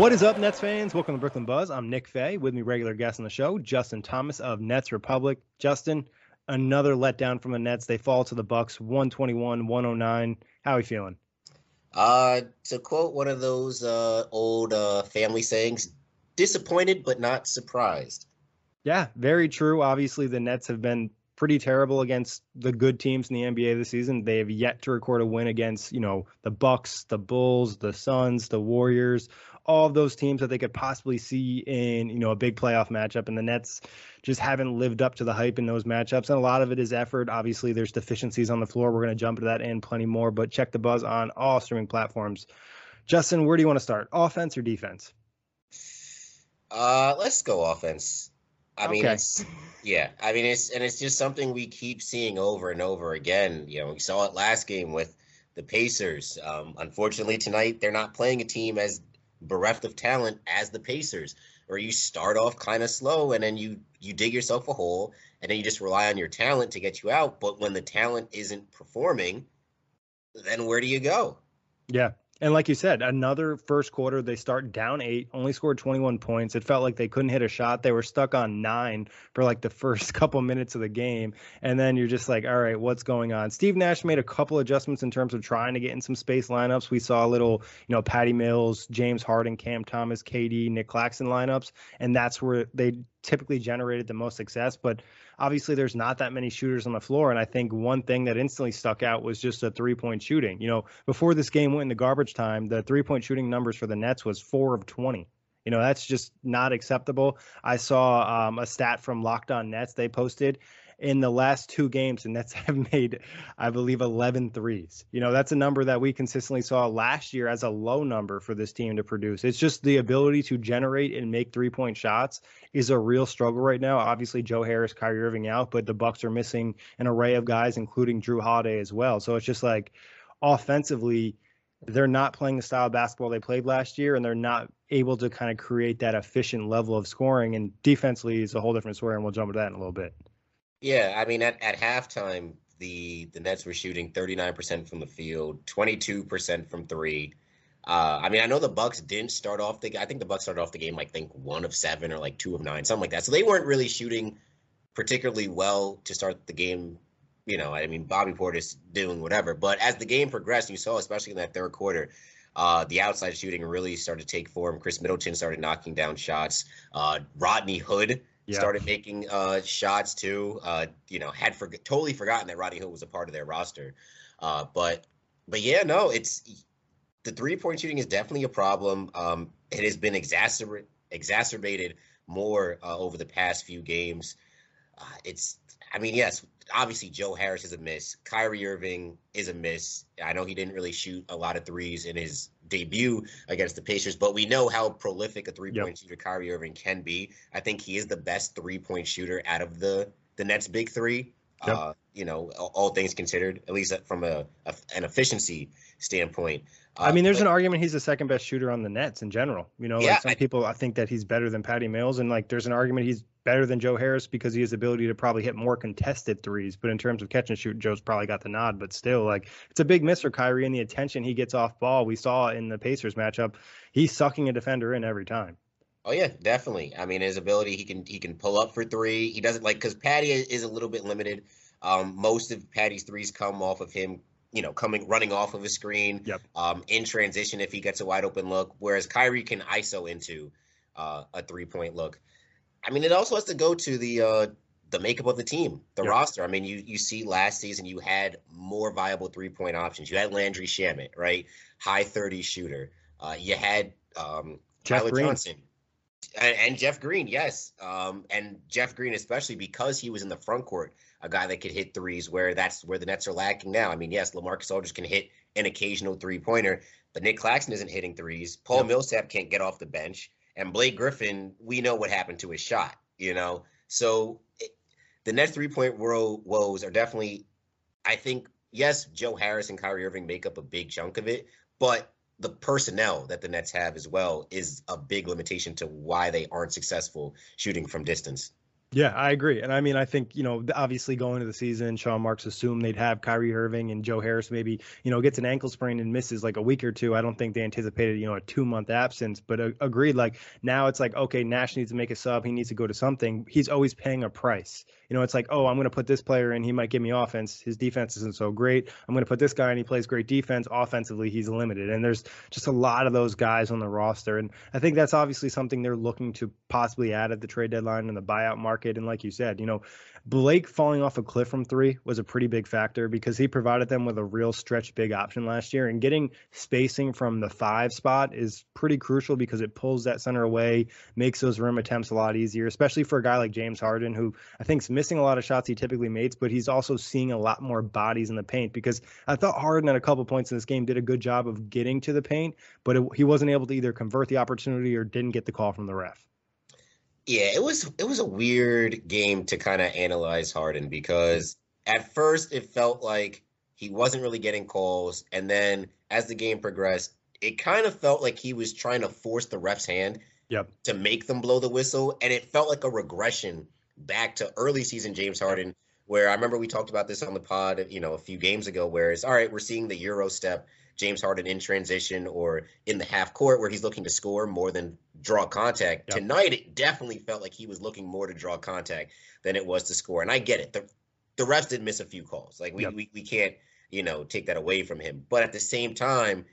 What is up, Nets fans? Welcome to Brooklyn Buzz. I'm Nick Fay. With me, regular guest on the show, Justin Thomas of Nets Republic. Justin, another letdown from the Nets. They fall to the Bucks, 121, 109. How are you feeling? Uh, to quote one of those uh, old uh, family sayings, disappointed but not surprised. Yeah, very true. Obviously, the Nets have been pretty terrible against the good teams in the NBA this season. They have yet to record a win against, you know, the Bucks, the Bulls, the Suns, the Warriors, all of those teams that they could possibly see in you know a big playoff matchup and the nets just haven't lived up to the hype in those matchups and a lot of it is effort. Obviously there's deficiencies on the floor. We're going to jump into that and plenty more but check the buzz on all streaming platforms. Justin where do you want to start offense or defense? Uh let's go offense. I mean Okay. it's yeah i mean it's and it's just something we keep seeing over and over again. You know we saw it last game with the pacers. Um unfortunately tonight they're not playing a team as bereft of talent as the pacers or you start off kind of slow and then you you dig yourself a hole and then you just rely on your talent to get you out. But when the talent isn't performing then where do you go? Yeah and like you said another first quarter they start down eight only scored 21 points. It felt like they couldn't hit a shot. They were stuck on nine for like the first couple minutes of the game. And then you're just like all right what's going on? Steve nash made a couple adjustments in terms of trying to get in some space lineups. We saw a little you know patty mills james harden cam thomas kd nick claxton lineups. And that's where they typically generated the most success. But obviously there's not that many shooters on the floor and i think one thing that instantly stuck out was just a three point shooting. You know before this game went into garbage time the three point shooting numbers for the nets was four of 20 you know that's just not acceptable. I saw um, a stat from locked on nets they posted in the last two games, and Nets have made, I believe, 11 threes. You know, that's a number that we consistently saw last year as a low number for this team to produce. It's just the ability to generate and make three point shots is a real struggle right now. Obviously, Joe Harris, Kyrie Irving out, but the Bucks are missing an array of guys, including Jrue Holiday as well. So it's just like offensively, they're not playing the style of basketball they played last year, and they're not able to kind of create that efficient level of scoring. And defensively is a whole different story, and we'll jump into that in a little bit. Yeah, I mean, at, at halftime, the the Nets were shooting 39% from the field, 22% from three. Uh, I mean, I know the Bucks didn't start off the. I think the Bucks started off the game like think one of seven or like two of nine, something like that. So they weren't really shooting particularly well to start the game. You know, I mean, Bobby Portis doing whatever, but as the game progressed, you saw, especially in that third quarter, uh, the outside shooting really started to take form. Khris Middleton started knocking down shots. Uh, Rodney Hood Yeah. started making uh, shots too. Uh, you know, had for, totally forgotten that Rodney Hood was a part of their roster. Uh, but but yeah, no, it's the three point shooting is definitely a problem. Um, it has been exacerbated exacerbated more uh, over the past few games. Uh, it's I mean, yes, obviously Joe Harris is a miss. Kyrie Irving is a miss. I know he didn't really shoot a lot of threes in his debut against the Pacers, but we know how prolific a three point yep. shooter Kyrie Irving can be. I think he is the best three point shooter out of the the Nets big three. Yep. Uh, you know, all, things considered, at least from a, a an efficiency standpoint. Uh, I mean, there's but, an argument he's the second best shooter on the Nets in general. You know, yeah, like some I, people I think that he's better than Patty Mills, and like there's an argument he's better than Joe Harris because he has the ability to probably hit more contested threes. But in terms of catch and shoot, Joe's probably got the nod. But still, like it's a big miss for Kyrie and the attention he gets off ball. We saw in the Pacers matchup, he's sucking a defender in every time. Oh yeah, definitely. I mean, his ability he can he can pull up for three. He doesn't like because Patty is a little bit limited. Um, most of Patty's threes come off of him, you know, coming running off of a screen. Yep. Um, in transition if he gets a wide open look, whereas Kyrie can ISO into uh, a three point look. I mean, it also has to go to the uh, the makeup of the team, the yep. roster. I mean, you you see last season you had more viable three point options. You had Landry Shamet, right, high thirty shooter. Uh, you had um, Tyler Green. Johnson and, and, Jeff Green, yes, um, and Jeff Green especially because he was in the front court, a guy that could hit threes. Where that's where the Nets are lacking now. I mean, yes, Lamarcus Aldridge can hit an occasional three pointer, but Nick Claxton isn't hitting threes. Paul yep. Millsap can't get off the bench, and Blake Griffin, we know what happened to his shot. You know, so it, the Nets three point world woes are definitely, I think, yes, Joe Harris and Kyrie Irving make up a big chunk of it, but the personnel that the Nets have as well is a big limitation to why they aren't successful shooting from distance. Yeah, I agree. And I mean, I think, you know, obviously going into the season, Sean Marks assumed they'd have Kyrie Irving and Joe Harris maybe, you know, gets an ankle sprain and misses like a week or two. I don't think they anticipated, you know, a two month absence, but uh, agreed. Like now it's like, okay, Nash needs to make a sub. He needs to go to something. He's always paying a price. You know, it's like, oh, I'm going to put this player in. He might give me offense. His defense isn't so great. I'm going to put this guy and he plays great defense. Offensively, he's limited. And there's just a lot of those guys on the roster. And I think that's obviously something they're looking to possibly add at the trade deadline and the buyout market. And like you said, you know, Blake falling off a cliff from three was a pretty big factor because he provided them with a real stretch big option last year. And getting spacing from the five spot is pretty crucial because it pulls that center away, makes those rim attempts a lot easier, especially for a guy like James Harden, who I think is missing a lot of shots he typically makes, but he's also seeing a lot more bodies in the paint because I thought Harden at a couple points in this game did a good job of getting to the paint, but it, he wasn't able to either convert the opportunity or didn't get the call from the ref. Yeah, it was it was a weird game to kind of analyze Harden because at first it felt like he wasn't really getting calls, and then as the game progressed, it kind of felt like he was trying to force the ref's hand yep. to make them blow the whistle, and it felt like a regression back to early season James Harden, where I remember we talked about this on the pod, you know, a few games ago, where it's all right, we're seeing the Euro step James Harden in transition or in the half court where he's looking to score more than draw contact. Yep. Tonight, it definitely felt like he was looking more to draw contact than it was to score. And I get it. The, the refs did miss a few calls. Like we, yep. we, we can't, you know, take that away from him. But at the same time,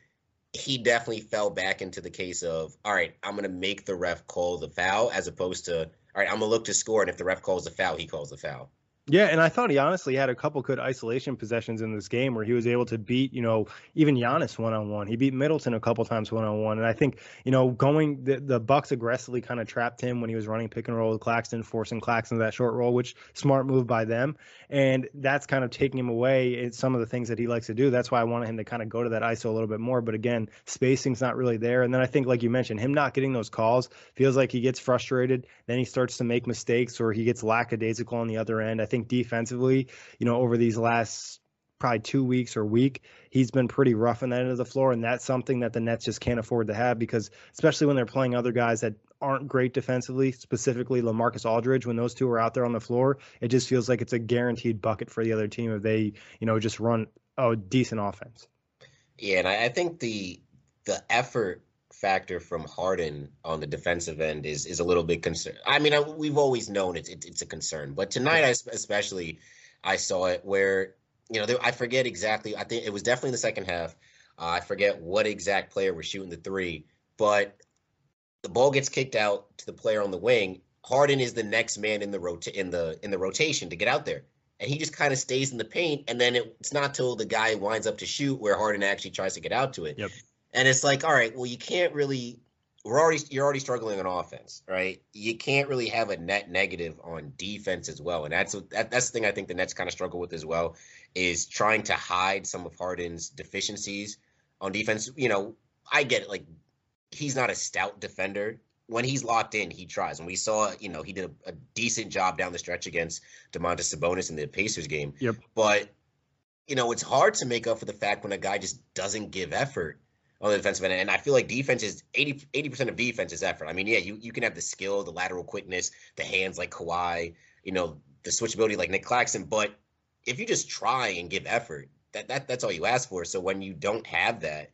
he definitely fell back into the case of, all right, I'm going to make the ref call the foul as opposed to, all right, I'm going to look to score. And if the ref calls the foul, he calls the foul. Yeah, and I thought he honestly had a couple good isolation possessions in this game where he was able to beat, you know, even Giannis one on one. He beat Middleton a couple times one on one, and I think, you know, going the, the Bucks aggressively kind of trapped him when he was running pick and roll with Claxton, forcing Claxton to that short roll, which smart move by them, and that's kind of taking him away in some of the things that he likes to do. That's why I wanted him to kind of go to that ISO a little bit more, but again, spacing's not really there. And then I think, like you mentioned, him not getting those calls feels like he gets frustrated, then he starts to make mistakes or he gets lackadaisical on the other end. I think think defensively, you know, over these last probably two weeks or week, he's been pretty rough on that end of the floor, and that's something that the Nets just can't afford to have because especially when they're playing other guys that aren't great defensively, specifically Lamarcus Aldridge, when those two are out there on the floor, it just feels like it's a guaranteed bucket for the other team if they, you know, just run a decent offense. Yeah, and I think the the effort factor from Harden on the defensive end is is a little bit concern. I mean, I, we've always known it's it, it's a concern, but tonight, I, especially, I saw it where you know I forget exactly. I think it was definitely the second half. Uh, I forget what exact player was shooting the three, but the ball gets kicked out to the player on the wing. Harden is the next man in the rota- in the in the rotation to get out there. And he just kind of stays in the paint, and then it, it's not till the guy winds up to shoot where Harden actually tries to get out to it. Yep. And it's like, all right, well, you can't really we're already you're already struggling on offense, right? You can't really have a net negative on defense as well, and that's that, that's the thing I think the Nets kind of struggle with as well is trying to hide some of Harden's deficiencies on defense. You know, I get it, like he's not a stout defender. When he's locked in, he tries. And we saw, you know, he did a, a decent job down the stretch against Domantas Sabonis in the Pacers game. Yep. But you know, it's hard to make up for the fact when a guy just doesn't give effort on the defensive end. And I feel like defense is 80 percent of defense is effort. I mean, yeah, you, you can have the skill, the lateral quickness, the hands like Kawhi, you know, the switchability like Nick Claxton. But if you just try and give effort, that, that that's all you ask for. So when you don't have that,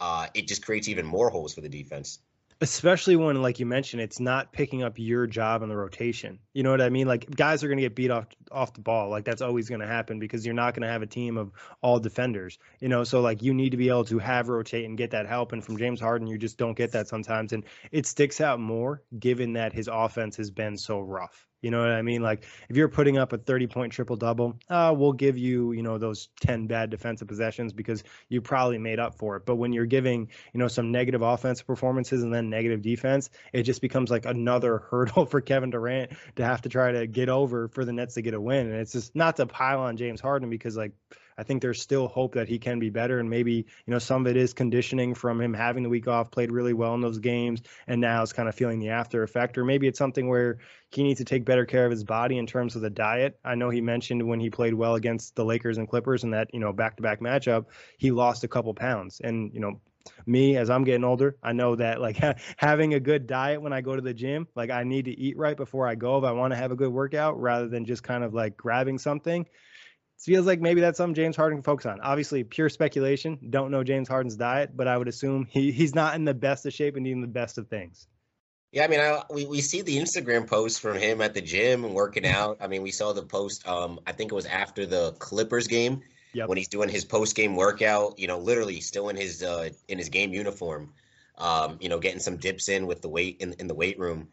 uh, it just creates even more holes for the defense especially when like you mentioned it's not picking up your job in the rotation. You know what i mean? Like guys are going to get beat off off the ball. Like that's always going to happen because you're not going to have a team of all defenders you know? So like you need to be able to have rotate and get that help. And from james harden you just don't get that sometimes. And it sticks out more given that his offense has been so rough you know what I mean? Like if you're putting up a 30 point triple double, uh, we'll give you, you know, those 10 bad defensive possessions because you probably made up for it. But when you're giving, you know, some negative offensive performances and then negative defense, it just becomes like another hurdle for Kevin Durant to have to try to get over for the Nets to get a win. And it's just not to pile on James Harden because like I think there's still hope that he can be better. And maybe, you know, some of it is conditioning from him having the week off, played really well in those games, and now is kind of feeling the after effect. Or maybe it's something where he needs to take better care of his body in terms of the diet. I know he mentioned when he played well against the Lakers and Clippers in that, you know, back to back matchup, he lost a couple pounds. And, you know, me as I'm getting older, I know that like having a good diet when I go to the gym, like I need to eat right before I go if I want to have a good workout rather than just kind of like grabbing something feels like maybe that's something James Harden can focus on. Obviously, pure speculation. Don't know James Harden's diet, but I would assume he, he's not in the best of shape and eating the best of things. Yeah, I mean, I, we we see the Instagram posts from him at the gym and working out. I mean, we saw the post. Um, I think it was after the Clippers game yep. when he's doing his post game workout. You know, literally still in his uh in his game uniform. Um, you know, getting some dips in with the weight in in the weight room.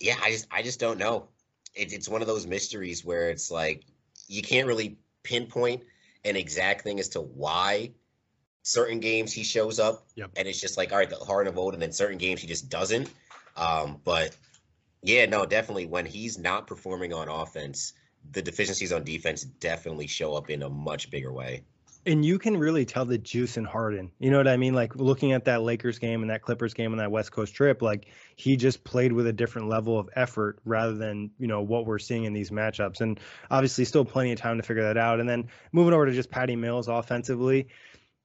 Yeah, I just I just don't know. It, it's one of those mysteries where it's like you can't really pinpoint an exact thing as to why certain games he shows up. Yep. and it's just like all right the Harden of old and then certain games he just doesn't. Um, but yeah no definitely when he's not performing on offense the deficiencies on defense definitely show up in a much bigger way and you can really tell the juice in Harden. You know what I mean? Like looking at that Lakers game and that Clippers game and that West Coast trip, like he just played with a different level of effort rather than, you know, what we're seeing in these matchups. And obviously still plenty of time to figure that out. And then moving over to just Patty Mills offensively,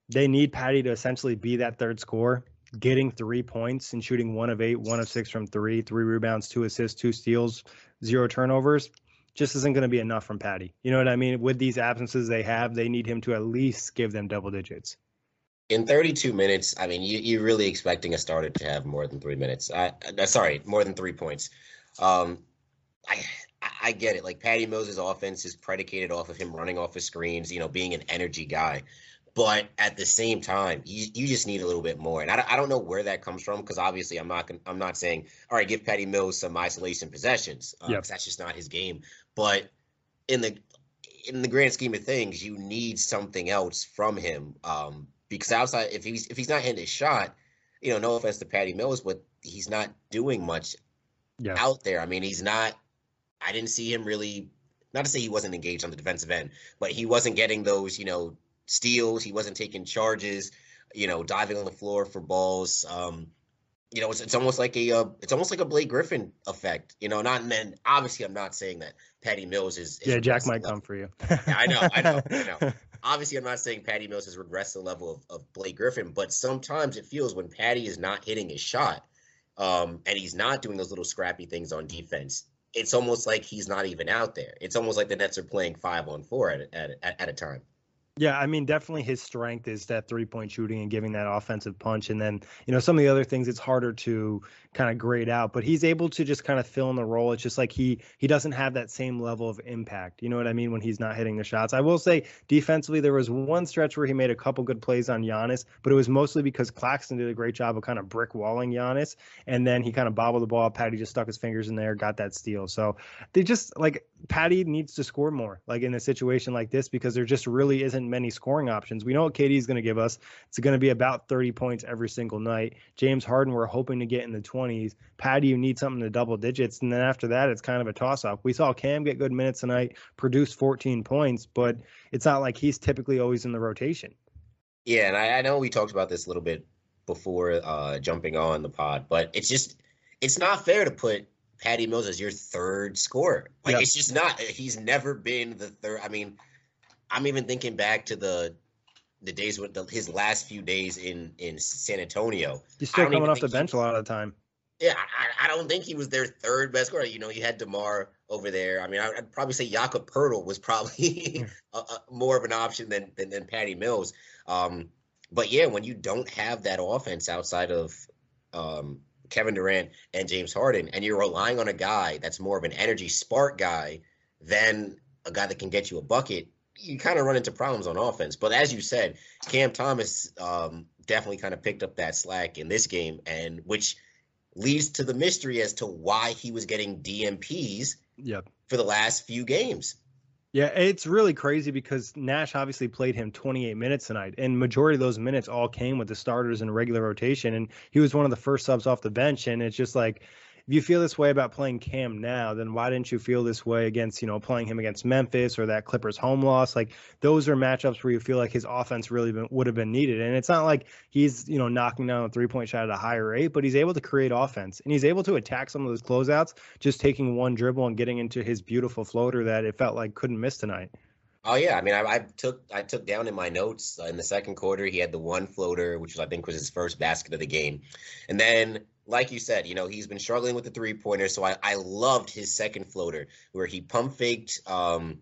they need Patty to essentially be that third score, getting three points and shooting one of eight, one of six from three, three rebounds, two assists, two steals, zero turnovers just isn't going to be enough from Patty. You know what I mean? With these absences they have, they need him to at least give them double digits. In 32 minutes, I mean, you, are really expecting a starter to have more than three minutes. I, I sorry, more than three points. Um, I I get it. Like Patty Mills' offense is predicated off of him running off his screens, you know, being an energy guy. But at the same time, you, you just need a little bit more. And I, I don't know where that comes from because obviously I'm not I'm not saying all right, give Patty Mills some isolation possessions because uh, yep. that's just not his game. But in the in the grand scheme of things, you need something else from him. Um, because outside, if he's if he's not hitting his shot, you know, no offense to Patty Mills, but he's not doing much yeah. out there. I mean, he's not. I didn't see him really. Not to say he wasn't engaged on the defensive end, but he wasn't getting those, you know, steals. He wasn't taking charges. You know, diving on the floor for balls. Um, you know, it's, it's almost like a uh, it's almost like a Blake Griffin effect. You know, not and then obviously I'm not saying that Patty Mills is, is yeah Jack might level. come for you. yeah, I know, I know, I know. Obviously, I'm not saying Patty Mills has regressed the level of, of Blake Griffin, but sometimes it feels when Patty is not hitting his shot, um, and he's not doing those little scrappy things on defense. It's almost like he's not even out there. It's almost like the Nets are playing five on four at at, at, at a time. Yeah, I mean, definitely his strength is that three point shooting and giving that offensive punch. And then, you know, some of the other things it's harder to kind of grade out, but he's able to just kind of fill in the role. It's just like he he doesn't have that same level of impact. You know what I mean? When he's not hitting the shots. I will say defensively, there was one stretch where he made a couple good plays on Giannis, but it was mostly because Claxton did a great job of kind of brick walling Giannis. And then he kind of bobbled the ball. Patty just stuck his fingers in there, got that steal. So they just like Patty needs to score more, like in a situation like this, because there just really isn't many scoring options. We know what KD is going to give us. It's going to be about 30 points every single night. James Harden, we're hoping to get in the 20s. Patty, you need something to double digits. And then after that, it's kind of a toss up. We saw Cam get good minutes tonight, produce 14 points, but it's not like he's typically always in the rotation. Yeah, and I, I know we talked about this a little bit before uh, jumping on the pod, but it's just it's not fair to put Patty Mills as your third scorer. Like yep. it's just not. He's never been the third. I mean, I'm even thinking back to the the days with the, his last few days in in San Antonio. He's still coming off the bench a lot of the time. Yeah, I, I, don't think he was their third best scorer. You know, you had Demar over there. I mean, I'd probably say Jakob Poeltl was probably a, a, more of an option than than, than Patty Mills. Um, but yeah, when you don't have that offense outside of um, Kevin Durant and James Harden, and you're relying on a guy that's more of an energy spark guy than a guy that can get you a bucket, you kind of run into problems on offense. But as you said, Cam Thomas um, definitely kind of picked up that slack in this game, and which leads to the mystery as to why he was getting DNPs yep. for the last few games. Yeah, it's really crazy because Nash obviously played him 28 minutes tonight, and majority of those minutes all came with the starters in regular rotation, and he was one of the first subs off the bench, and it's just like if you feel this way about playing Cam now, then why didn't you feel this way against, you know, playing him against Memphis or that Clippers home loss? Like those are matchups where you feel like his offense really been, would have been needed. And it's not like he's, you know, knocking down a three point shot at a higher rate, but he's able to create offense and he's able to attack some of those closeouts, just taking one dribble and getting into his beautiful floater that it felt like couldn't miss tonight. Oh yeah, I mean, I, I, took I took down in my notes uh, in the second quarter. He had the one floater, which I think was his first basket of the game, and then like you said, you know, he's been struggling with the three pointer. So I, I loved his second floater where he pump faked. Um,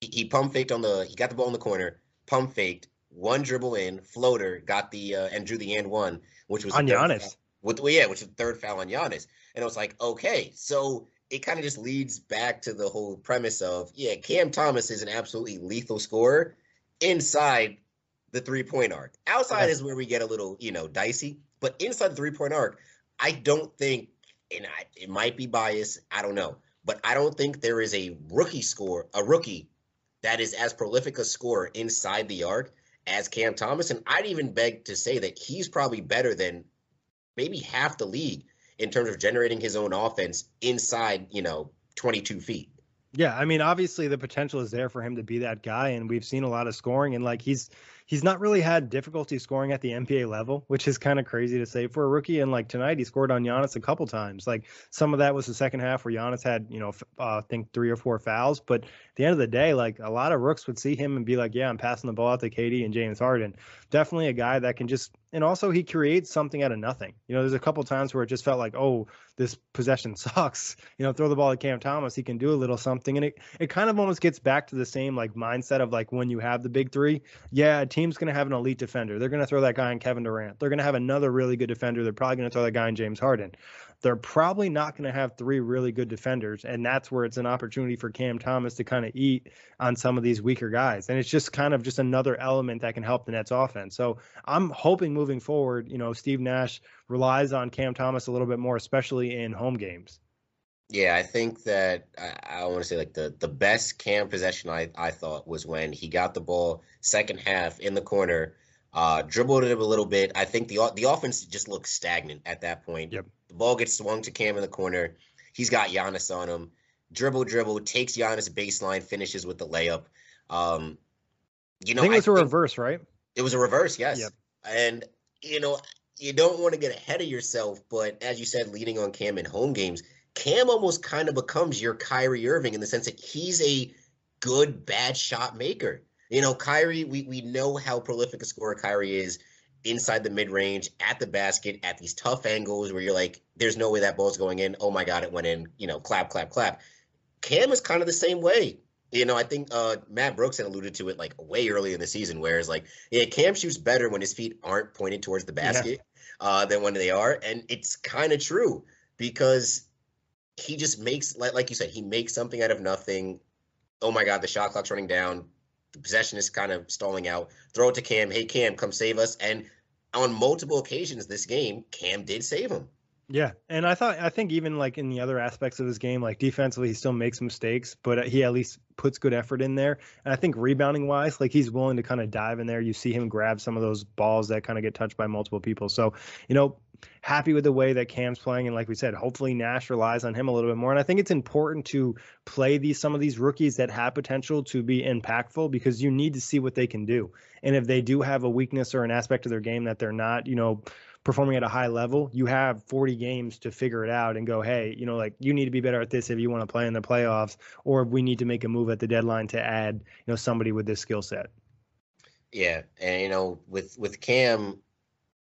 he, he pump faked on the, he got the ball in the corner, pump faked, one dribble in, floater, got the, uh, and drew the and one, which was on Giannis. With, well, yeah, which was the third foul on Giannis. And I was like, okay, so it kind of just leads back to the whole premise of, yeah, Cam Thomas is an absolutely lethal scorer inside the three point arc. Outside is where we get a little, you know, dicey. But inside the three point arc, I don't think, and I, it might be biased, I don't know, but I don't think there is a rookie score, a rookie that is as prolific a scorer inside the arc as Cam Thomas. And I'd even beg to say that he's probably better than maybe half the league in terms of generating his own offense inside, you know, 22 feet. Yeah, I mean, obviously the potential is there for him to be that guy, and we've seen a lot of scoring, and like he's he's not really had difficulty scoring at the NBA level, which is kind of crazy to say for a rookie. And like tonight, he scored on Giannis a couple times. Like some of that was the second half where Giannis had, you know, uh, I think three or four fouls. But at the end of the day, like a lot of rooks would see him and be like, yeah, I'm passing the ball out to KD and James Harden. Definitely a guy that can just, and also he creates something out of nothing. You know, there's a couple times where it just felt like, oh, this possession sucks. You know, throw the ball to Cam Thomas, he can do a little something. And it, it kind of almost gets back to the same like mindset of like when you have the big three. Yeah, team's going to have an elite defender. They're going to throw that guy in Kevin Durant. They're going to have another really good defender. They're probably going to throw that guy in James Harden. They're probably not going to have three really good defenders. And that's where it's an opportunity for Cam Thomas to kind of eat on some of these weaker guys. And it's just kind of just another element that can help the Nets offense. So I'm hoping moving forward, you know, Steve Nash relies on Cam Thomas a little bit more, especially in home games. Yeah, I think that I, I want to say like the the best Cam possession I, I thought was when he got the ball second half in the corner, uh, dribbled it a little bit. I think the the offense just looks stagnant at that point. Yep. The ball gets swung to Cam in the corner. He's got Giannis on him. Dribble, dribble, takes Giannis baseline, finishes with the layup. Um, you know, I think it was I a reverse, right? It was a reverse, yes. Yep. And you know, you don't want to get ahead of yourself, but as you said, leading on Cam in home games Cam almost kind of becomes your Kyrie Irving in the sense that he's a good bad shot maker. You know, Kyrie, we we know how prolific a scorer Kyrie is inside the mid range, at the basket, at these tough angles where you're like, there's no way that ball's going in. Oh my God, it went in. You know, clap, clap, clap. Cam is kind of the same way. You know, I think uh, Matt Brooks had alluded to it like way early in the season, where it's like, yeah, Cam shoots better when his feet aren't pointed towards the basket yeah. uh, than when they are, and it's kind of true because he just makes like like you said, he makes something out of nothing. Oh my God, the shot clock's running down. The possession is kind of stalling out. Throw it to Cam. Hey Cam, come save us. And on multiple occasions this game, Cam did save him. Yeah, and I thought I think even like in the other aspects of his game, like defensively, he still makes mistakes, but uh, he at least puts good effort in there. And I think rebounding wise, like he's willing to kind of dive in there. You see him grab some of those balls that kind of get touched by multiple people. So you know, happy with the way that Cam's playing, and like we said, hopefully Nash relies on him a little bit more. And I think it's important to play these some of these rookies that have potential to be impactful because you need to see what they can do. And if they do have a weakness or an aspect of their game that they're not, you know performing at a high level, you have 40 games to figure it out and go, hey, you know, like you need to be better at this if you want to play in the playoffs, or we need to make a move at the deadline to add, you know, somebody with this skill set. Yeah, and you know, with with Cam,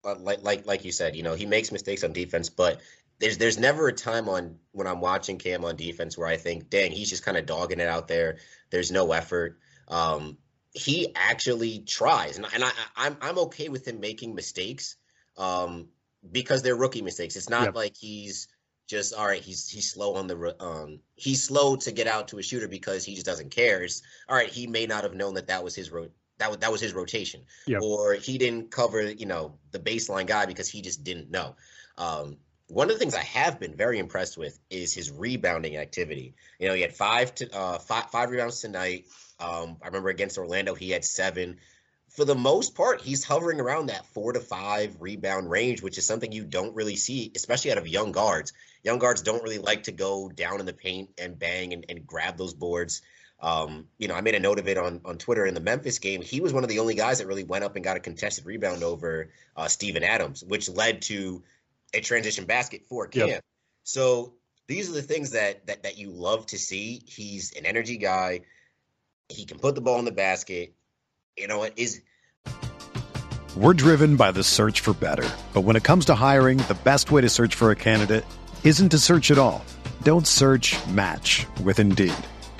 like like like you said, you know, he makes mistakes on defense, but there's there's never a time on when I'm watching Cam on defense where I think, dang, he's just kind of dogging it out there. There's no effort. Um, he actually tries, and, and I, I'm I'm okay with him making mistakes um, because they're rookie mistakes. It's not yep. like he's just all right. He's he's slow on the um he's slow to get out to a shooter because he just doesn't care. It's all right. He may not have known that that was his ro- that was that was his rotation, yep. or he didn't cover you know the baseline guy because he just didn't know. Um, one of the things I have been very impressed with is his rebounding activity. You know, he had five to uh, five, five rebounds tonight. Um, I remember against Orlando, he had seven for the most part, he's hovering around that four to five rebound range, which is something you don't really see, especially out of young guards. Young guards don't really like to go down in the paint and bang and, and grab those boards. Um, you know, I made a note of it on, on Twitter in the Memphis game. He was one of the only guys that really went up and got a contested rebound over uh, Steven Adams, which led to a transition basket for Cam. Yep. So these are the things that, that that you love to see. He's an energy guy. He can put the ball in the basket you know, it is. We're driven by the search for better. But when it comes to hiring, the best way to search for a candidate isn't to search at all. Don't search match with Indeed.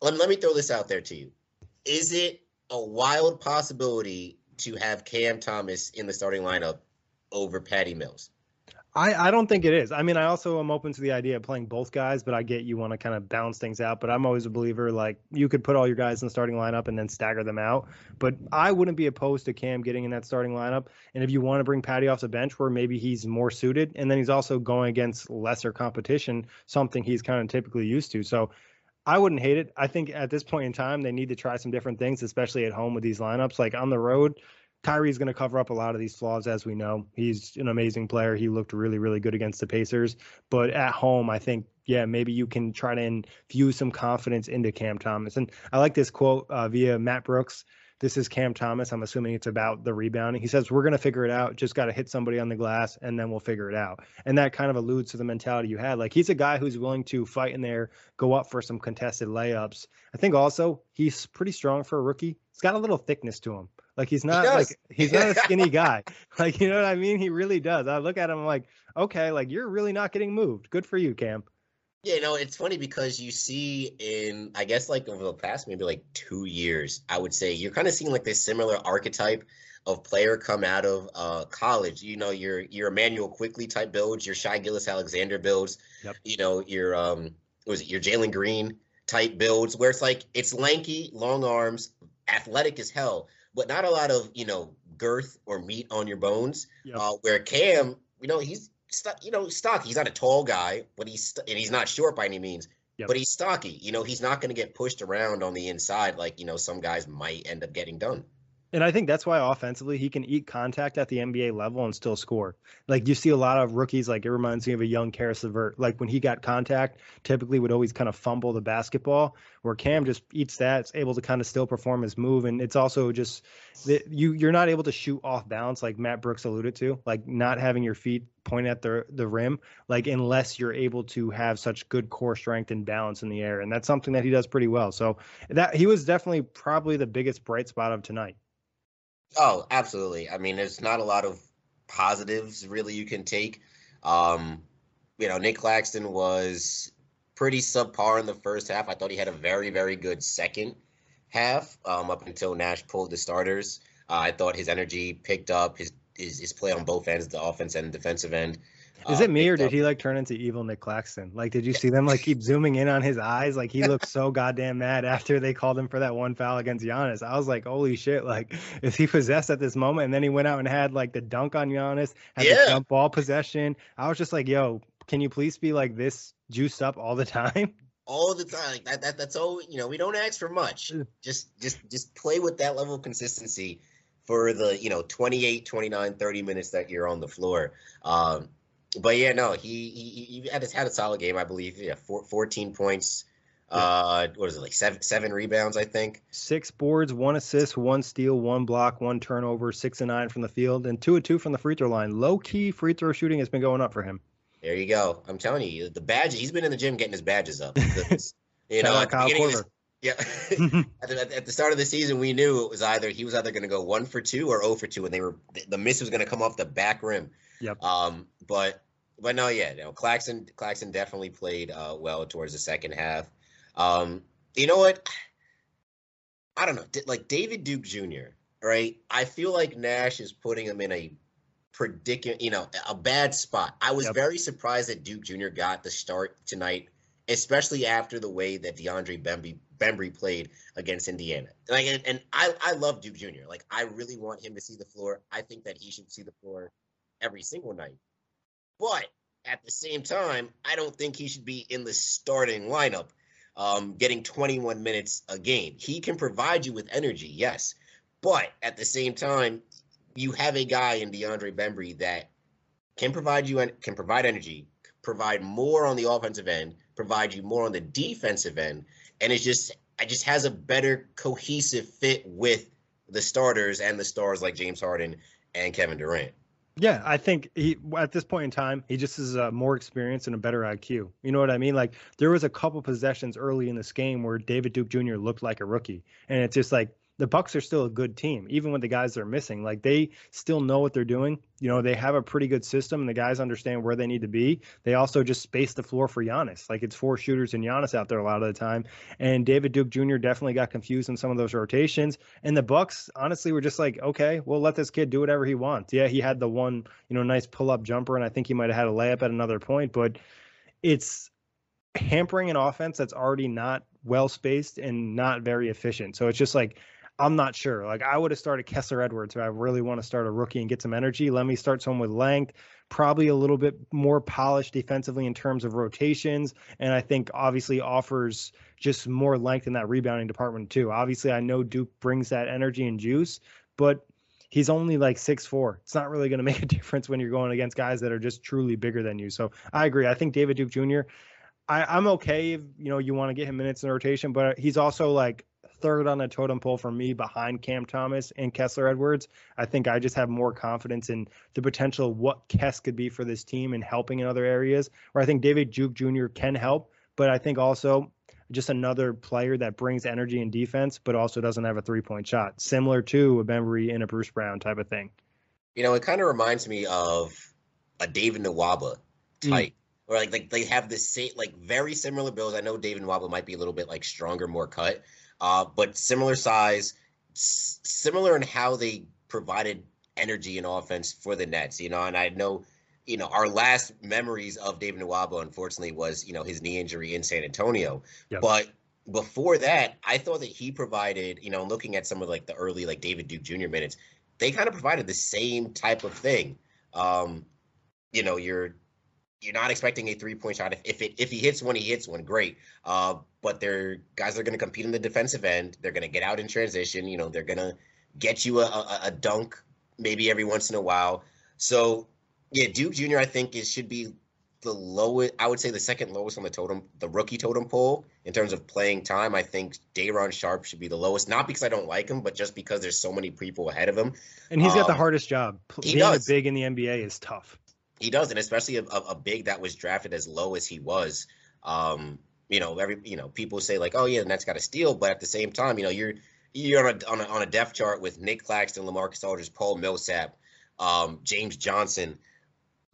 let, let me throw this out there to you. Is it a wild possibility to have Cam Thomas in the starting lineup over Patty Mills? I, I don't think it is. I mean, I also am open to the idea of playing both guys, but I get you want to kind of balance things out. But I'm always a believer like you could put all your guys in the starting lineup and then stagger them out. But I wouldn't be opposed to Cam getting in that starting lineup. And if you want to bring Patty off the bench where maybe he's more suited, and then he's also going against lesser competition, something he's kind of typically used to. So I wouldn't hate it. I think at this point in time, they need to try some different things, especially at home with these lineups. Like on the road, Kyrie's going to cover up a lot of these flaws, as we know. He's an amazing player. He looked really, really good against the Pacers. But at home, I think, yeah, maybe you can try to infuse some confidence into Cam Thomas. And I like this quote uh, via Matt Brooks this is Cam Thomas. I'm assuming it's about the rebounding. He says, We're going to figure it out. Just got to hit somebody on the glass and then we'll figure it out. And that kind of alludes to the mentality you had. Like, he's a guy who's willing to fight in there, go up for some contested layups. I think also he's pretty strong for a rookie. He's got a little thickness to him. Like he's not he like he's not a skinny guy. Like you know what I mean? He really does. I look at him I'm like, okay, like you're really not getting moved. Good for you, Cam. Yeah, you know, it's funny because you see in I guess like over the past maybe like two years, I would say you're kind of seeing like this similar archetype of player come out of uh, college. You know, your your Immanuel Quickley type builds, your Shai Gilgeous-Alexander builds. Yep. You know, your um was it your Jalen Green type builds where it's like it's lanky, long arms, athletic as hell, but not a lot of you know girth or meat on your bones. Yep. Uh, where Cam, you know, he's you know stocky. He's not a tall guy, but he's and he's not short by any means. Yep. But he's stocky. You know, he's not going to get pushed around on the inside like you know some guys might end up getting done. And I think that's why offensively he can eat contact at the NBA level and still score. Like you see a lot of rookies, like it reminds me of a young Caris LeVert. Like when he got contact, typically would always kind of fumble the basketball. Where Cam just eats that, it's able to kind of still perform his move, and it's also just you you're not able to shoot off balance like Matt Brooks alluded to, like not having your feet point at the the rim, like unless you're able to have such good core strength and balance in the air, and that's something that he does pretty well. So that he was definitely probably the biggest bright spot of tonight. Oh, absolutely. I mean, there's not a lot of positives really you can take. Um, you know, Nick Claxton was pretty subpar in the first half. I thought he had a very, very good second half um, up until Nash pulled the starters. Uh, I thought his energy picked up, his, his his play on both ends, the offense and defensive end. Is it me or did he like turn into evil Nick Claxton? Like, did you see them like keep zooming in on his eyes? Like, he looked so goddamn mad after they called him for that one foul against Giannis. I was like, holy shit! Like, is he possessed at this moment? And then he went out and had like the dunk on Giannis, had yeah. the jump ball possession. I was just like, yo, can you please be like this juiced up all the time? All the time. Like that, that that's all. You know, we don't ask for much. Just just just play with that level of consistency for the you know 28 29 30 minutes that you're on the floor um, but yeah, no, he he, he had had a solid game, I believe. Yeah, four, 14 points. Yeah. Uh, what is it like seven seven rebounds? I think six boards, one assist, one steal, one block, one turnover, six and nine from the field, and two and two from the free throw line. Low key free throw shooting has been going up for him. There you go. I'm telling you, the badge. He's been in the gym getting his badges up. you know, at the yeah. at, the, at, the, start of the season, we knew it was either he was either going to go one for two or zero oh for two, and they were the miss was going to come off the back rim. Yep. Um, but but no, yeah, no, Claxton Claxton definitely played uh, well towards the second half. Um, you know what? I don't know, like David Duke Jr. Right? I feel like Nash is putting him in a predicament, you know, a bad spot. I was yep. very surprised that Duke Jr. got the start tonight, especially after the way that DeAndre Bembry, Bembry played against Indiana. Like, and, and I, I love Duke Jr. Like, I really want him to see the floor. I think that he should see the floor every single night. But at the same time, I don't think he should be in the starting lineup, um, getting 21 minutes a game. He can provide you with energy, yes, but at the same time, you have a guy in DeAndre Bembry that can provide you can provide energy, provide more on the offensive end, provide you more on the defensive end, and it just it just has a better cohesive fit with the starters and the stars like James Harden and Kevin Durant. Yeah, I think he at this point in time he just is uh, more experience and a better IQ. You know what I mean? Like there was a couple possessions early in this game where David Duke Jr. looked like a rookie, and it's just like the Bucks are still a good team, even with the guys they're missing. Like they still know what they're doing. You know, they have a pretty good system, and the guys understand where they need to be. They also just space the floor for Giannis. Like it's four shooters and Giannis out there a lot of the time. And David Duke Jr. definitely got confused in some of those rotations. And the Bucks, honestly, were just like, okay, we'll let this kid do whatever he wants. Yeah, he had the one, you know, nice pull up jumper, and I think he might have had a layup at another point, but it's hampering an offense that's already not well spaced and not very efficient. So it's just like I'm not sure. Like I would have started Kessler Edwards if I really want to start a rookie and get some energy. Let me start someone with length, probably a little bit more polished defensively in terms of rotations, and I think obviously offers just more length in that rebounding department too. Obviously, I know Duke brings that energy and juice, but he's only like six four. It's not really going to make a difference when you're going against guys that are just truly bigger than you. So I agree. I think David Duke Jr. I, I'm okay if you know you want to get him minutes in rotation, but he's also like third on a totem pole for me behind Cam Thomas and Kessler Edwards. I think I just have more confidence in the potential of what Kess could be for this team and helping in other areas. Where I think David Duke Jr. can help, but I think also just another player that brings energy and defense, but also doesn't have a three point shot, similar to a Bembry and a Bruce Brown type of thing. You know, it kind of reminds me of a David Nwaba type. Mm. Or like, like they have the same like very similar builds. I know David Nwaba might be a little bit like stronger, more cut, uh, but similar size, s- similar in how they provided energy and offense for the Nets. You know, and I know you know, our last memories of David Nwaba, unfortunately, was you know his knee injury in San Antonio. Yep. But before that, I thought that he provided, you know, looking at some of like the early like David Duke Jr. minutes, they kind of provided the same type of thing. Um, you know, you're you're not expecting a three point shot. If if, it, if he hits one, he hits one, great. Uh, but they're guys that are going to compete in the defensive end. They're going to get out in transition. You know, they're going to get you a, a, a dunk maybe every once in a while. So yeah, Duke Jr. I think it should be the lowest. I would say the second lowest on the totem, the rookie totem pole in terms of playing time. I think Day'Ron Sharpe should be the lowest, not because I don't like him, but just because there's so many people ahead of him. And he's um, got the um, hardest job. He Being does. big in the NBA is tough. He does, and especially a, a, big that was drafted as low as he was. Um, you know, every you know, people say like, oh yeah, the Nets got to steal, but at the same time, you know, you're you're on a on a, on a depth chart with Nick Claxton, LaMarcus Aldridge, Paul Millsap, um, James Johnson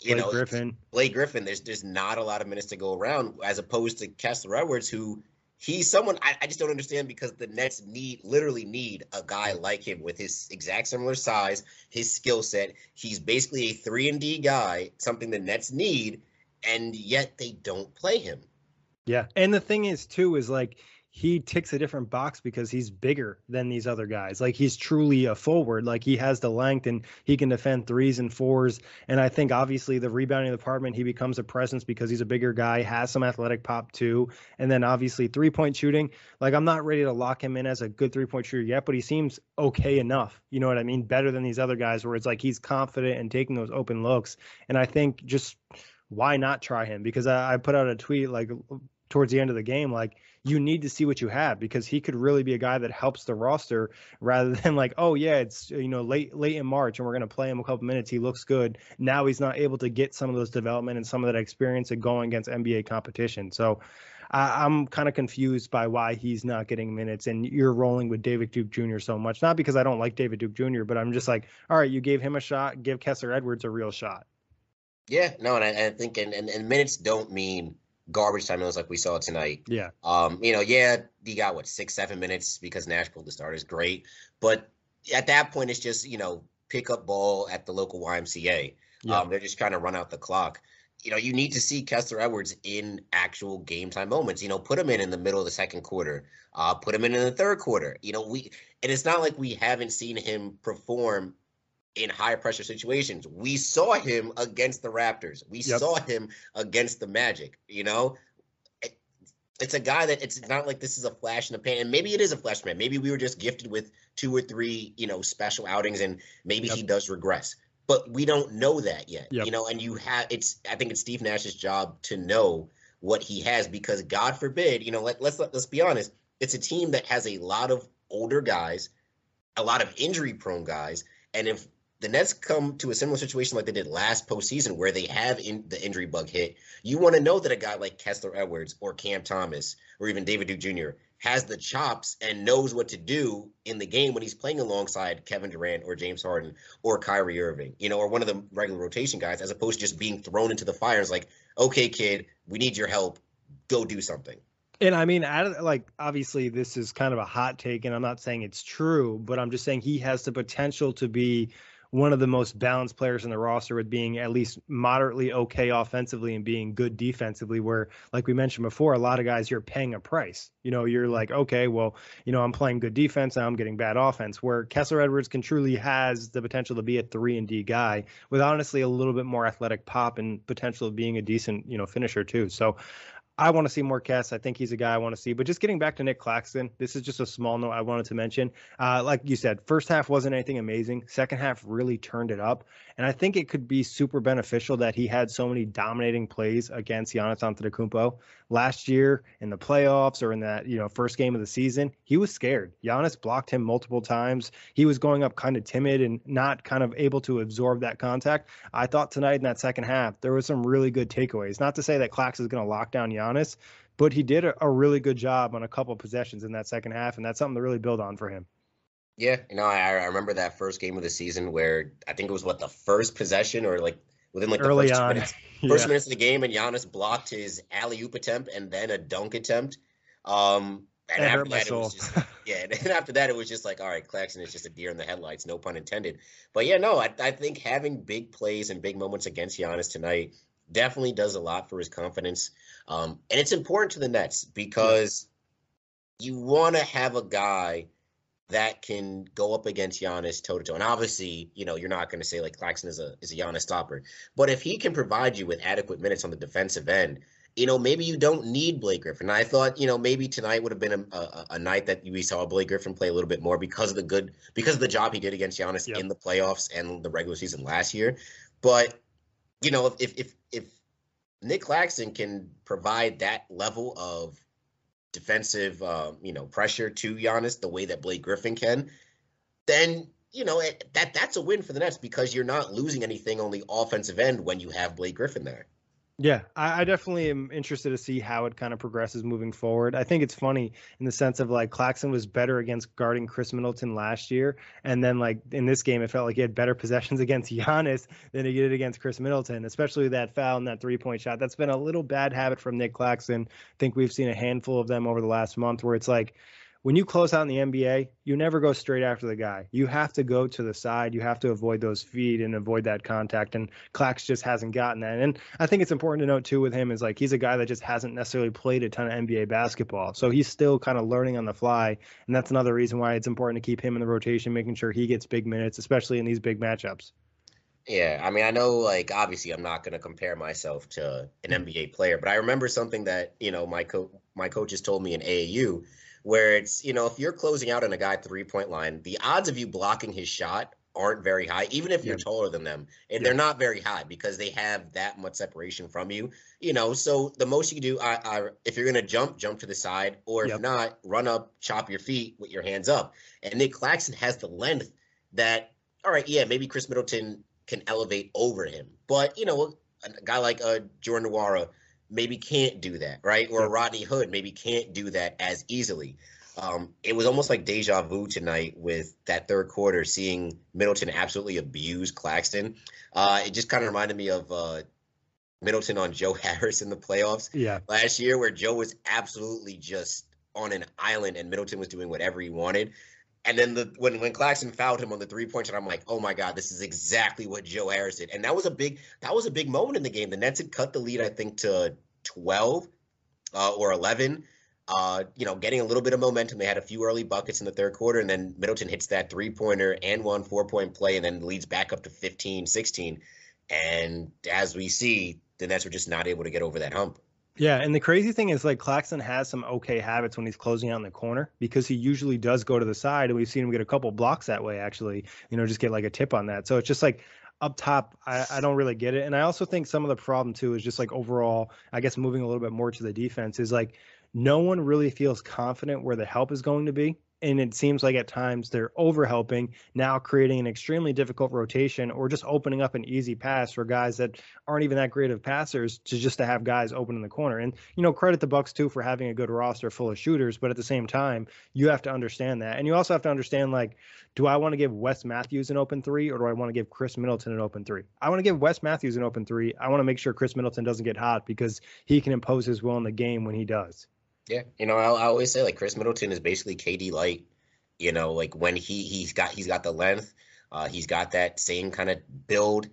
you Blake know, Griffin. Blake Griffin. There's there's not a lot of minutes to go around, as opposed to Kessler Edwards, who he's someone I, I just don't understand because the Nets need literally need a guy like him with his exact similar size, his skill set. He's basically a three and D guy, something the Nets need, and yet they don't play him. Yeah, and the thing is too is like he ticks a different box because he's bigger than these other guys. Like he's truly a forward. Like he has the length and he can defend threes and fours. And I think obviously the rebounding department, he becomes a presence because he's a bigger guy, has some athletic pop too. And then obviously three point shooting. Like I'm not ready to lock him in as a good three point shooter yet, but he seems okay enough. You know what I mean? Better than these other guys where it's like he's confident and taking those open looks. And I think just why not try him? Because I, I put out a tweet like towards the end of the game, like you need to see what you have because he could really be a guy that helps the roster rather than like, oh yeah, it's you know late late in March and we're gonna play him a couple minutes. He looks good. Now he's not able to get some of those development and some of that experience of going against NBA competition. So I, I'm kind of confused by why he's not getting minutes and you're rolling with David Duke Jr. so much. Not because I don't like David Duke Jr., but I'm just like, all right, you gave him a shot, give Kessler Edwards a real shot. Yeah, no, and I, I think and, and, and minutes don't mean garbage time minutes like we saw tonight. Yeah. Um, you know, yeah, he got what six, seven minutes because Nash pulled the start is great. But at that point, it's just, you know, pick up ball at the local YMCA. Yeah. Um, they're just trying to run out the clock. You know, you need to see Kessler Edwards in actual game time moments. You know, put him in in the middle of the second quarter. Uh, put him in in the third quarter. You know, we and it's not like we haven't seen him perform in high pressure situations. We saw him against the Raptors. We yep. saw him against the Magic. You know, it, it's a guy that it's not like this is a flash in the pan. And maybe it is a flash man. Maybe we were just gifted with two or three, you know, special outings, and maybe yep. he does regress. But we don't know that yet. Yep. You know, and you have it's. I think it's Steve Nash's job to know what he has because God forbid, you know, let, let's let's be honest. It's a team that has a lot of older guys, a lot of injury prone guys, and if the Nets come to a similar situation like they did last postseason, where they have in the injury bug hit, you want to know that a guy like Kessler Edwards or Cam Thomas or even David Duke Jr. has the chops and knows what to do in the game when he's playing alongside Kevin Durant or James Harden or Kyrie Irving, you know, or one of the regular rotation guys, as opposed to just being thrown into the fire. It's like, okay, kid, we need your help. Go do something. And I mean, like obviously this is kind of a hot take, and I'm not saying it's true, but I'm just saying he has the potential to be one of the most balanced players in the roster with being at least moderately okay offensively and being good defensively where like we mentioned before a lot of guys you're paying a price. You know you're like okay well you know i'm playing good defense now i'm getting bad offense where kessler edwards can truly has the potential to be a 3 and d guy with honestly a little bit more athletic pop and potential of being a decent you know finisher too. So I want to see more Kess. I think he's a guy I want to see. But just getting back to Nick Claxton, this is just a small note I wanted to mention. Uh, like you said, first half wasn't anything amazing. Second half really turned it up. And I think it could be super beneficial that he had so many dominating plays against Giannis Antetokounmpo. Last year in the playoffs or in that, you know, first game of the season, he was scared. Giannis blocked him multiple times. He was going up kind of timid and not kind of able to absorb that contact. I thought tonight in that second half, there was some really good takeaways. Not to say that Clax is going to lock down Giannis, but he did a, a really good job on a couple possessions in that second half, and that's something to really build on for him. Yeah, you know, I, I remember that first game of the season where I think it was what the first possession or like within like the Early first on. minutes, Yeah. first minutes of the game, and Giannis blocked his alley oop attempt and then a dunk attempt. Um, and That after that, it was just yeah. And then after that, it was just like, all right, Claxton is just a deer in the headlights, no pun intended. But yeah, no, I, I think having big plays and big moments against Giannis tonight definitely does a lot for his confidence. Um, and it's important to the Nets because you want to have a guy that can go up against Giannis toe to toe. And obviously, you know, you're not going to say like Claxton is a is a Giannis stopper, but if he can provide you with adequate minutes on the defensive end, you know, maybe you don't need Blake Griffin. I thought, you know, maybe tonight would have been a, a, a night that we saw Blake Griffin play a little bit more because of the good because of the job he did against Giannis Yep. in the playoffs and the regular season last year. But you know, if if if Nick Claxton can provide that level of defensive, um, you know, pressure to Giannis the way that Blake Griffin can, then you know it, that that's a win for the Nets because you're not losing anything on the offensive end when you have Blake Griffin there. Yeah, I, I definitely am interested to see how it kind of progresses moving forward. I think it's funny in the sense of like Claxton was better against guarding Khris Middleton last year, and then like in this game, it felt like he had better possessions against Giannis than he did against Khris Middleton, especially that foul and that three point shot. That's been a little bad habit from Nick Claxton. I think we've seen a handful of them over the last month where it's like when you close out in the NBA, you never go straight after the guy. You have to go to the side. You have to avoid those feet and avoid that contact. And Clax just hasn't gotten that. And I think it's important to note too with him is like he's a guy that just hasn't necessarily played a ton of NBA basketball. So he's still kind of learning on the fly. And that's another reason why it's important to keep him in the rotation, making sure he gets big minutes, especially in these big matchups. Yeah, I mean, I know, like, obviously, I'm not going to compare myself to an NBA player, but I remember something that you know my co- my coaches told me in AAU, where it's you know if you're closing out on a guy three point line, the odds of you blocking his shot aren't very high, even if you're taller than them, and Yeah. they're not very high because they have that much separation from you. You know, so the most you can do, I, I if you're going to jump, jump to the side, or if not, run up, chop your feet with your hands up. And Nick Claxton has the length that, all right, yeah, maybe Khris Middleton can elevate over him. But you know, a guy like uh, Jordan Nwora maybe can't do that, right? Or. Rodney Hood maybe can't do that as easily. Um, it was almost like deja vu tonight with that third quarter, seeing Middleton absolutely abuse Claxton. Uh, it just kind of reminded me of uh, Middleton on Joe Harris in the playoffs Yeah. last year, where Joe was absolutely just on an island and Middleton was doing whatever he wanted. And then the when when Claxton fouled him on the three point shot, I'm like, oh my god, this is exactly what Joe Harris did. And that was a big that was a big moment in the game. The Nets had cut the lead, I think, to 12 uh, or 11. Uh, you know, getting a little bit of momentum. They had a few early buckets in the third quarter, and then Middleton hits that three pointer and one four point play, and then leads back up to 15, 16. And as we see, the Nets were just not able to get over that hump. Yeah, and the crazy thing is like Claxton has some okay habits when he's closing out in the corner because he usually does go to the side, and we've seen him get a couple blocks that way. Actually, you know, just get like a tip on that. So it's just like up top, I, I don't really get it. And I also think some of the problem too is just like overall, I guess moving a little bit more to the defense is like no one really feels confident where the help is going to be. And it seems like at times they're over helping, now creating an extremely difficult rotation or just opening up an easy pass for guys that aren't even that great of passers to just to have guys open in the corner. And you know, credit the Bucks too for having a good roster full of shooters, but at the same time, you have to understand that. And you also have to understand like, do I want to give Wes Matthews an open three or do I want to give Khris Middleton an open three? I want to give Wes Matthews an open three. I want to make sure Khris Middleton doesn't get hot because he can impose his will in the game when he does. Yeah, you know, I, I always say like Khris Middleton is basically KD light. You know, like when he he's got he's got the length, uh, he's got that same kind of build.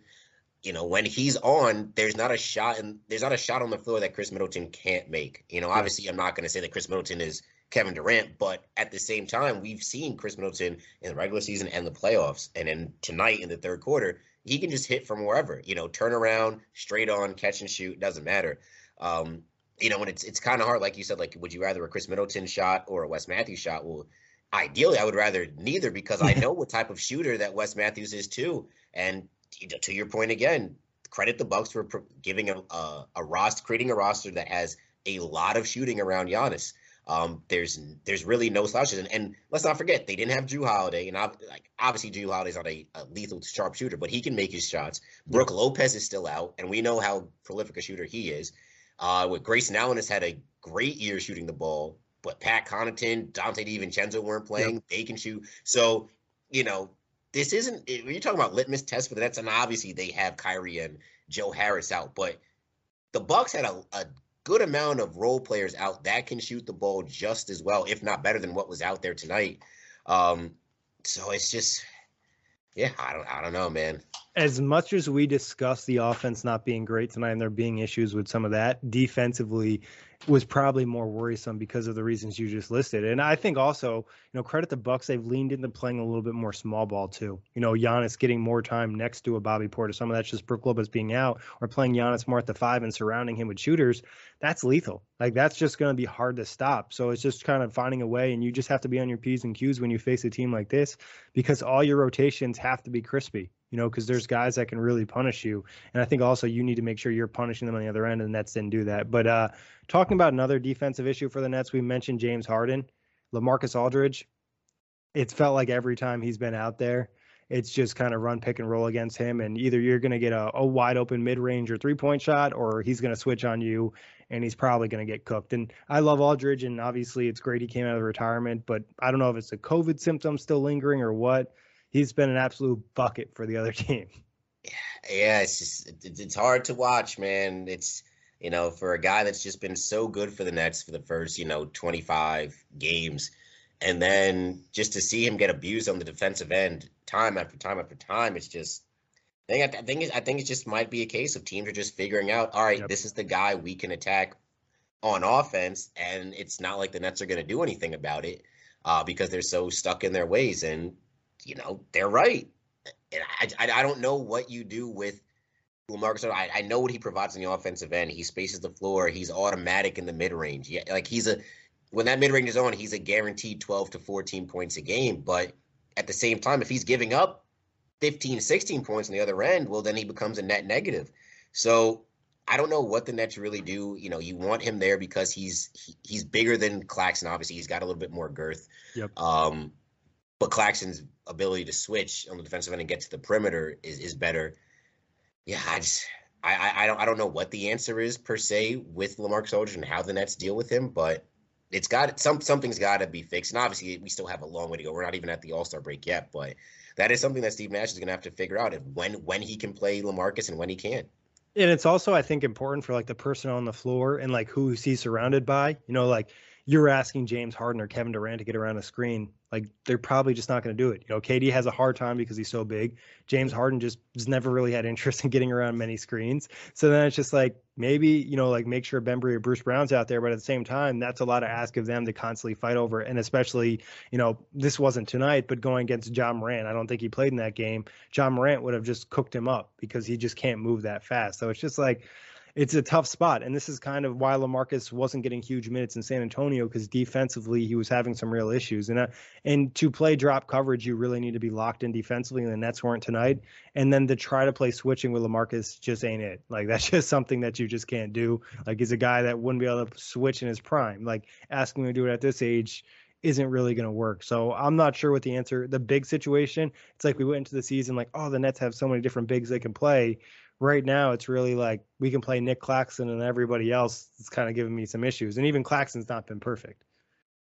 You know, when he's on, there's not a shot and there's not a shot on the floor that Khris Middleton can't make. You know, obviously, I'm not going to say that Khris Middleton is Kevin Durant, but at the same time, we've seen Khris Middleton in the regular season and the playoffs, and then tonight in the third quarter, he can just hit from wherever. You know, turn around, straight on, catch and shoot, doesn't matter. Um, you know, and it's it's kind of hard, like you said, like would you rather a Khris Middleton shot or a Wes Matthews shot? Well, ideally, I would rather neither because I know what type of shooter that Wes Matthews is too. And to your point again, credit the Bucks for giving a a, a roster, creating a roster that has a lot of shooting around Giannis. Um, there's there's really no slouches, and, and, let's not forget they didn't have Jrue Holiday, and like obviously Jrue Holiday's not a, a lethal sharpshooter, but he can make his shots. Brook Lopez is still out, and we know how prolific a shooter he is. Uh, with Grayson Allen has had a great year shooting the ball, but Pat Connaughton, Donte DiVincenzo weren't playing. Yep. They can shoot, so you know this isn't when you're talking about litmus test for the Nets, and obviously they have Kyrie and Joe Harris out, but the Bucks had a, a good amount of role players out that can shoot the ball just as well, if not better than what was out there tonight. Um, so it's just, yeah, I don't, I don't know, man. As much as we discuss the offense not being great tonight, and there being issues with some of that defensively, was probably more worrisome because of the reasons you just listed. And I think also, you know, credit the Bucks, they've leaned into playing a little bit more small ball too. You know, Giannis getting more time next to a Bobby Portis. Some of that's just Brook Lopez being out or playing Giannis more at the five and surrounding him with shooters. That's lethal. Like that's just going to be hard to stop. So it's just kind of finding a way, and you just have to be on your p's and q's when you face a team like this because all your rotations have to be crispy you know, because there's guys that can really punish you. And I think also you need to make sure you're punishing them on the other end, and the Nets didn't do that. But uh, talking about another defensive issue for the Nets, we mentioned James Harden, Lamarcus Aldridge. It's felt like every time he's been out there, it's just kind of run pick and roll against him, and either you're going to get a, a wide open mid range or three point shot, or he's going to switch on you, and he's probably going to get cooked. And I love Aldridge, and obviously it's great he came out of retirement, but I don't know if it's a COVID symptom still lingering or what he's been an absolute bucket for the other team. Yeah, it's just it's hard to watch, man. It's you know for a guy that's just been so good for the Nets for the first you know 25 games, and then just to see him get abused on the defensive end time after time after time, it's just. I think I think I think it just might be a case of teams are just figuring out. All right, yep. this is the guy we can attack on offense, and it's not like the Nets are going to do anything about it uh, because they're so stuck in their ways. And you know, they're right. And I, I, I don't know what you do with Lamarcus. I, I know what he provides on the offensive end. He spaces the floor. He's automatic in the mid range. Yeah, like he's a when that mid range is on, he's a guaranteed 12 to 14 points a game. But at the same time, if he's giving up 15, 16 points on the other end, well, then he becomes a net negative. So I don't know what the Nets really do. You know, you want him there because he's he, he's bigger than Claxton. Obviously, he's got a little bit more girth. Yep. Um, but Claxton's ability to switch on the defensive end and get to the perimeter is is better. Yeah, I just I I don't I don't know what the answer is per se with Lamarcus Aldridge and how the Nets deal with him, but it's got some something's got to be fixed. And obviously, we still have a long way to go. We're not even at the All Star break yet, but that is something that Steve Nash is going to have to figure out if when when he can play Lamarcus and when he can't. And it's also, I think, important for like the person on the floor and like who he's surrounded by. You know, like you're asking James Harden or Kevin Durant to get around a screen. Like they're probably just not going to do it. You know, KD has a hard time because he's so big. James Harden just has never really had interest in getting around many screens. So then it's just like maybe you know like make sure Bembry or Bruce Brown's out there, but at the same time that's a lot to ask of them to constantly fight over. And especially you know this wasn't tonight, but going against Ja Morant, I don't think he played in that game. Ja Morant would have just cooked him up because he just can't move that fast. So it's just like it's a tough spot. And this is kind of why Lamarcus wasn't getting huge minutes in San Antonio because defensively he was having some real issues. And uh, and to play drop coverage, you really need to be locked in defensively, and the Nets weren't tonight. And then to try to play switching with Lamarcus just ain't it. Like that's just something that you just can't do. Like he's a guy that wouldn't be able to switch in his prime. Like asking him to do it at this age isn't really going to work. So I'm not sure what the answer. The big situation, it's like we went into the season like, oh, the Nets have so many different bigs they can play right now it's really like we can play Nick Claxton and everybody else is kind of giving me some issues. And even Claxton's not been perfect.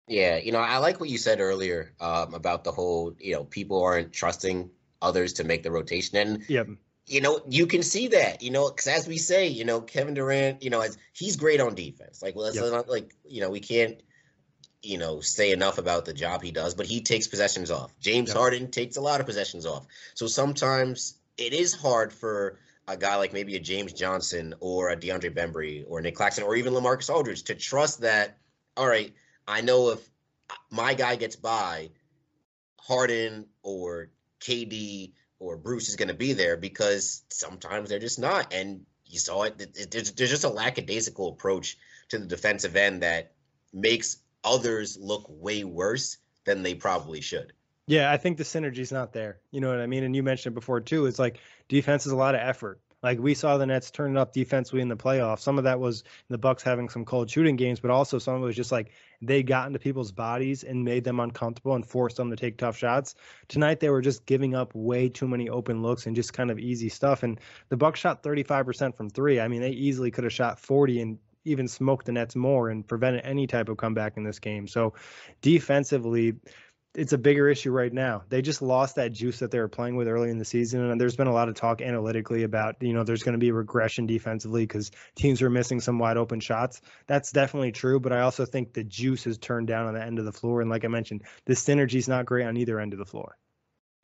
Yeah, you know, I like what you said earlier um, about the whole, you know, people aren't trusting others to make the rotation. And yep. you know, you can see that, you know, because as we say, you know, Kevin Durant, you know, as he's great on defense. Like, well, yep. not like, you know, we can't, you know, say enough about the job he does, but he takes possessions off. James yep. Harden takes a lot of possessions off. So sometimes it is hard for a guy like maybe a James Johnson or a DeAndre Bembry or Nick Claxton or even Lamarcus Aldridge to trust that, all right, I know if my guy gets by, Harden or KD or Bruce is going to be there because sometimes they're just not. And you saw it. There's, there's just a lackadaisical approach to the defensive end that makes others look way worse than they probably should. Yeah, I think the synergy's not there. You know what I mean? And you mentioned it before too. It's like defense is a lot of effort. Like we saw the Nets turn it up defensively in the playoffs. Some of that was the Bucks having some cold shooting games, but also some of it was just like they got into people's bodies and made them uncomfortable and forced them to take tough shots. Tonight they were just giving up way too many open looks and just kind of easy stuff. And the Bucks shot 35% from three. I mean, they easily could have shot 40 and even smoked the Nets more and prevented any type of comeback in this game. So defensively, it's a bigger issue right now. They just lost that juice that they were playing with early in the season, and there's been a lot of talk analytically about you know there's going to be regression defensively because teams are missing some wide open shots. That's definitely true, but I also think the juice has turned down on the end of the floor, and like I mentioned, the synergy is not great on either end of the floor.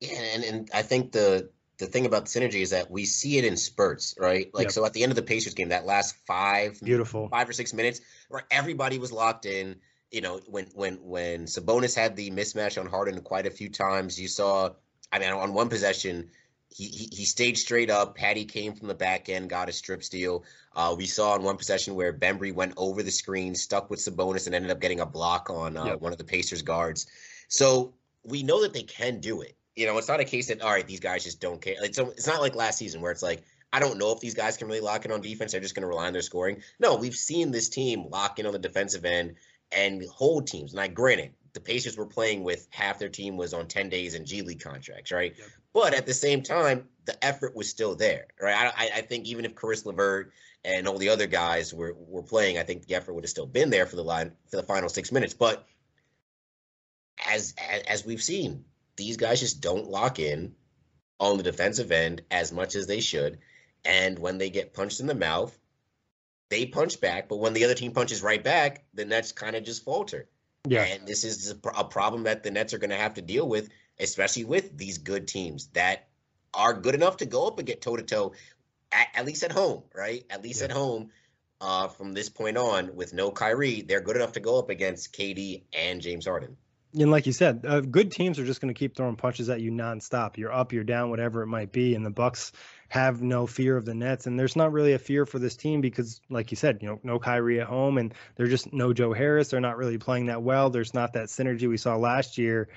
Yeah, and and I think the the thing about the synergy is that we see it in spurts, right? Like yep. so at the end of the Pacers game, that last five beautiful five or six minutes, where everybody was locked in you know, when when when Sabonis had the mismatch on Harden quite a few times, you saw. I mean, on one possession, he, he, he stayed straight up. Patty came from the back end, got a strip steal. Uh, we saw on one possession where Bembry went over the screen, stuck with Sabonis, and ended up getting a block on uh, yep. one of the Pacers guards. So we know that they can do it. You know, it's not a case that all right, these guys just don't care. Like, so it's not like last season where it's like I don't know if these guys can really lock in on defense. They're just going to rely on their scoring. No, we've seen this team lock in on the defensive end and hold teams. Now, granted, the Pacers were playing with half their team was on 10 days and G League contracts, right? Yep. But at the same time, the effort was still there, right? I, I think even if Caris LeVert and all the other guys were, were playing, I think the effort would have still been there for the line for the final six minutes. But as as we've seen, these guys just don't lock in on the defensive end as much as they should. And when they get punched in the mouth, they punch back, but when the other team punches right back, the Nets kind of just falter. Yeah. And this is a problem that the Nets are going to have to deal with, especially with these good teams that are good enough to go up and get toe to toe, at least at home, right? At least yeah. at home. Uh, from this point on, with no Kyrie, they're good enough to go up against KD and James Harden. And like you said, uh, good teams are just going to keep throwing punches at you nonstop. You're up, you're down, whatever it might be. And the Bucks have no fear of the Nets. And there's not really a fear for this team because, like you said, you know, no Kyrie at home and they're just no Joe Harris. They're not really playing that well. There's not that synergy we saw last year.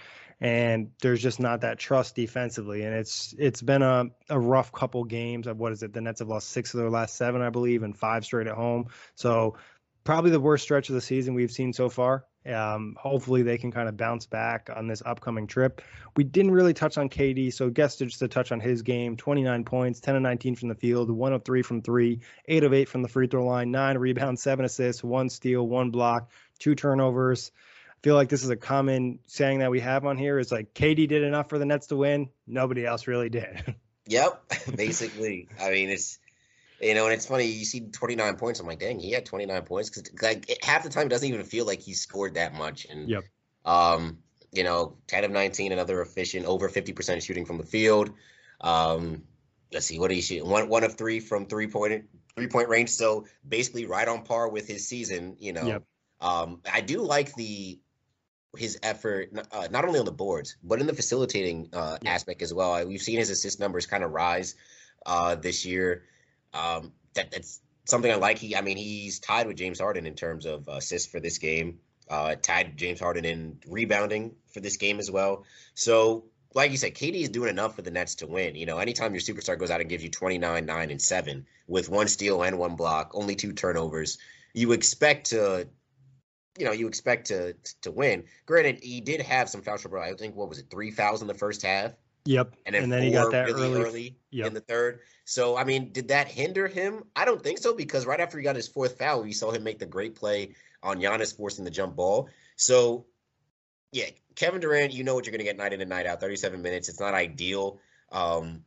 And there's just not that trust defensively. And it's it's been a, a rough couple games. Of what is it? The Nets have lost six of their last seven, I believe, and five straight at home. So probably the worst stretch of the season we've seen so far. Um, hopefully they can kind of bounce back on this upcoming trip. We didn't really touch on KD, so guess just to touch on his game: 29 points, 10 of 19 from the field, one of three from three, eight of eight from the free throw line, nine rebounds, seven assists, one steal, one block, two turnovers. I feel like this is a common saying that we have on here: is like KD did enough for the Nets to win. Nobody else really did. yep, basically. I mean, it's you know, and it's funny, you see 29 points. I'm like, dang, he had 29 points because like it, half the time it doesn't even feel like he scored that much. And yep. um, you know, 10 of 19, another efficient, over 50% shooting from the field. Um, let's see, what did he shoot? One one of three from three point three point range. So basically right on par with his season, you know. Yep. Um, I do like the his effort uh, not only on the boards but in the facilitating uh, aspect as well. We've seen his assist numbers kind of rise uh, this year. Um, that that's something I like. He, I mean, he's tied with James Harden in terms of assists for this game. Uh, tied James Harden in rebounding for this game as well. So, like you said, KD is doing enough for the Nets to win. You know, anytime your superstar goes out and gives you 29, 9, and 7 with one steal and one block, only two turnovers, you expect to, you know, you expect to to win. Granted, he did have some foul trouble. I think what was it, three fouls in the first half. Yep. And then, and then he got that really early, early yep. in the third. So I mean, did that hinder him? I don't think so because right after he got his fourth foul, we saw him make the great play on Giannis forcing the jump ball. So yeah, Kevin Durant, you know what you're gonna get night in and night out. 37 minutes. It's not ideal. Um,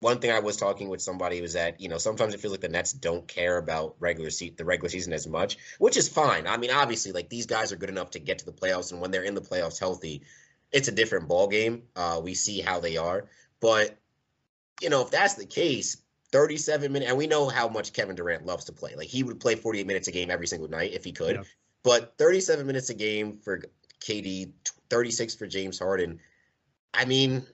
one thing I was talking with somebody was that you know sometimes it feels like the Nets don't care about regular seat the regular season as much, which is fine. I mean, obviously, like these guys are good enough to get to the playoffs, and when they're in the playoffs healthy, it's a different ball game. Uh, we see how they are, but you know if that's the case, 37 minutes, and we know how much Kevin Durant loves to play. Like he would play 48 minutes a game every single night if he could, yeah. but 37 minutes a game for KD, 36 for James Harden. I mean,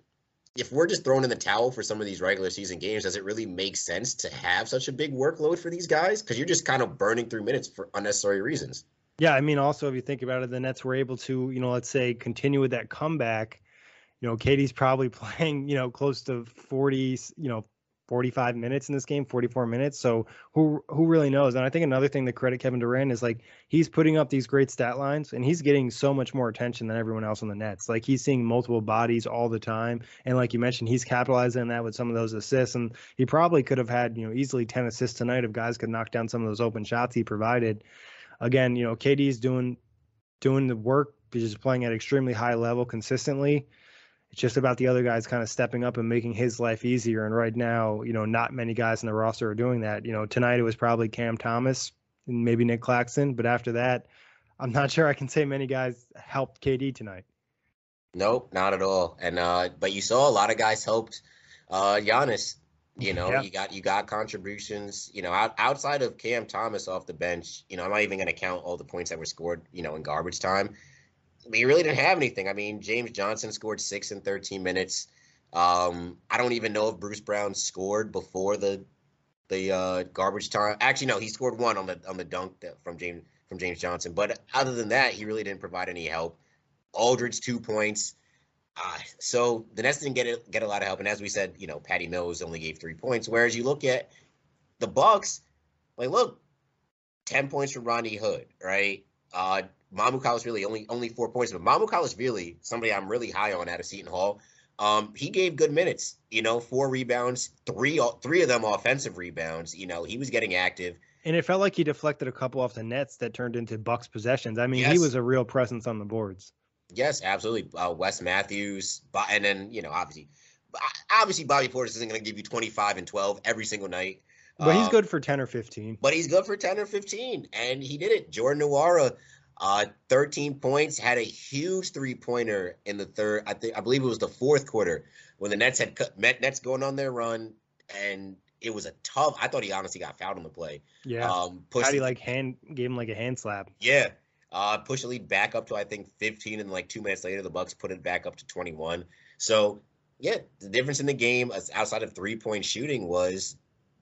if we're just throwing in the towel for some of these regular season games, does it really make sense to have such a big workload for these guys? Because you're just kind of burning through minutes for unnecessary reasons. Yeah, I mean, also if you think about it, the Nets were able to, you know, let's say continue with that comeback. You know, KD's probably playing, you know, close to 40, you know, 45 minutes in this game, 44 minutes. So who who really knows? And I think another thing to credit Kevin Durant is like he's putting up these great stat lines and he's getting so much more attention than everyone else on the Nets. Like he's seeing multiple bodies all the time. And like you mentioned, he's capitalizing on that with some of those assists. And he probably could have had, you know, easily 10 assists tonight if guys could knock down some of those open shots he provided. Again, you know, KD's doing doing the work, he's just playing at extremely high level consistently it's just about the other guys kind of stepping up and making his life easier. And right now, you know, not many guys in the roster are doing that. You know, tonight it was probably Cam Thomas and maybe Nick Claxton, but after that, I'm not sure I can say many guys helped KD tonight. Nope, not at all. And uh, but you saw a lot of guys helped uh Giannis. You know, yeah. you got you got contributions. You know, out, outside of Cam Thomas off the bench. You know, I'm not even going to count all the points that were scored. You know, in garbage time he really didn't have anything. I mean, James Johnson scored six in 13 minutes. Um, I don't even know if Bruce Brown scored before the the uh, garbage time. Actually, no, he scored one on the on the dunk from James from James Johnson. But other than that, he really didn't provide any help. Aldridge two points. Uh, so the Nets didn't get it, get a lot of help. And as we said, you know, Patty Mills only gave three points. Whereas you look at the Bucks, like look, ten points from Ronnie Hood, right? Uh, Mamu really only only four points, but Mamu really somebody I'm really high on out of Seton Hall. Um, he gave good minutes. You know, four rebounds, three three of them offensive rebounds. You know, he was getting active. And it felt like he deflected a couple off the nets that turned into Bucks possessions. I mean, yes. he was a real presence on the boards. Yes, absolutely. Uh, Wes Matthews, and then you know, obviously, obviously Bobby Portis isn't going to give you 25 and 12 every single night. But he's um, good for 10 or 15. But he's good for 10 or 15. And he did it. Jordan Nwora, uh, 13 points, had a huge three pointer in the third. I think I believe it was the fourth quarter when the Nets had cut, Nets going on their run, and it was a tough. I thought he honestly got fouled on the play. Yeah. Um, pushed, he like hand gave him like a hand slap. Yeah. Uh, push the lead back up to I think 15, and like two minutes later, the Bucks put it back up to 21. So yeah, the difference in the game outside of three point shooting was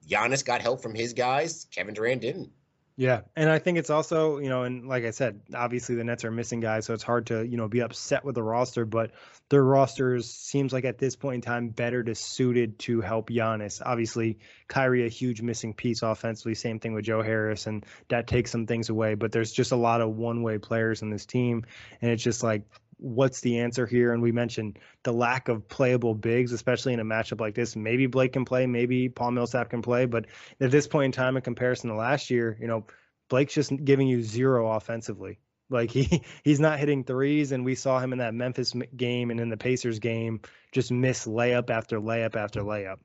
Giannis got help from his guys. Kevin Durant didn't. Yeah, and I think it's also, you know, and like I said, obviously the Nets are missing guys, so it's hard to, you know, be upset with the roster, but their rosters seems like at this point in time better to suited to help Giannis. Obviously, Kyrie a huge missing piece offensively, same thing with Joe Harris, and that takes some things away, but there's just a lot of one-way players in this team, and it's just like what's the answer here? And we mentioned the lack of playable bigs, especially in a matchup like this. Maybe Blake can play, maybe Paul Millsap can play, but at this point in time, in comparison to last year, you know, Blake's just giving you zero offensively. Like he he's not hitting threes, and we saw him in that Memphis game and in the Pacers game just miss layup after layup after layup.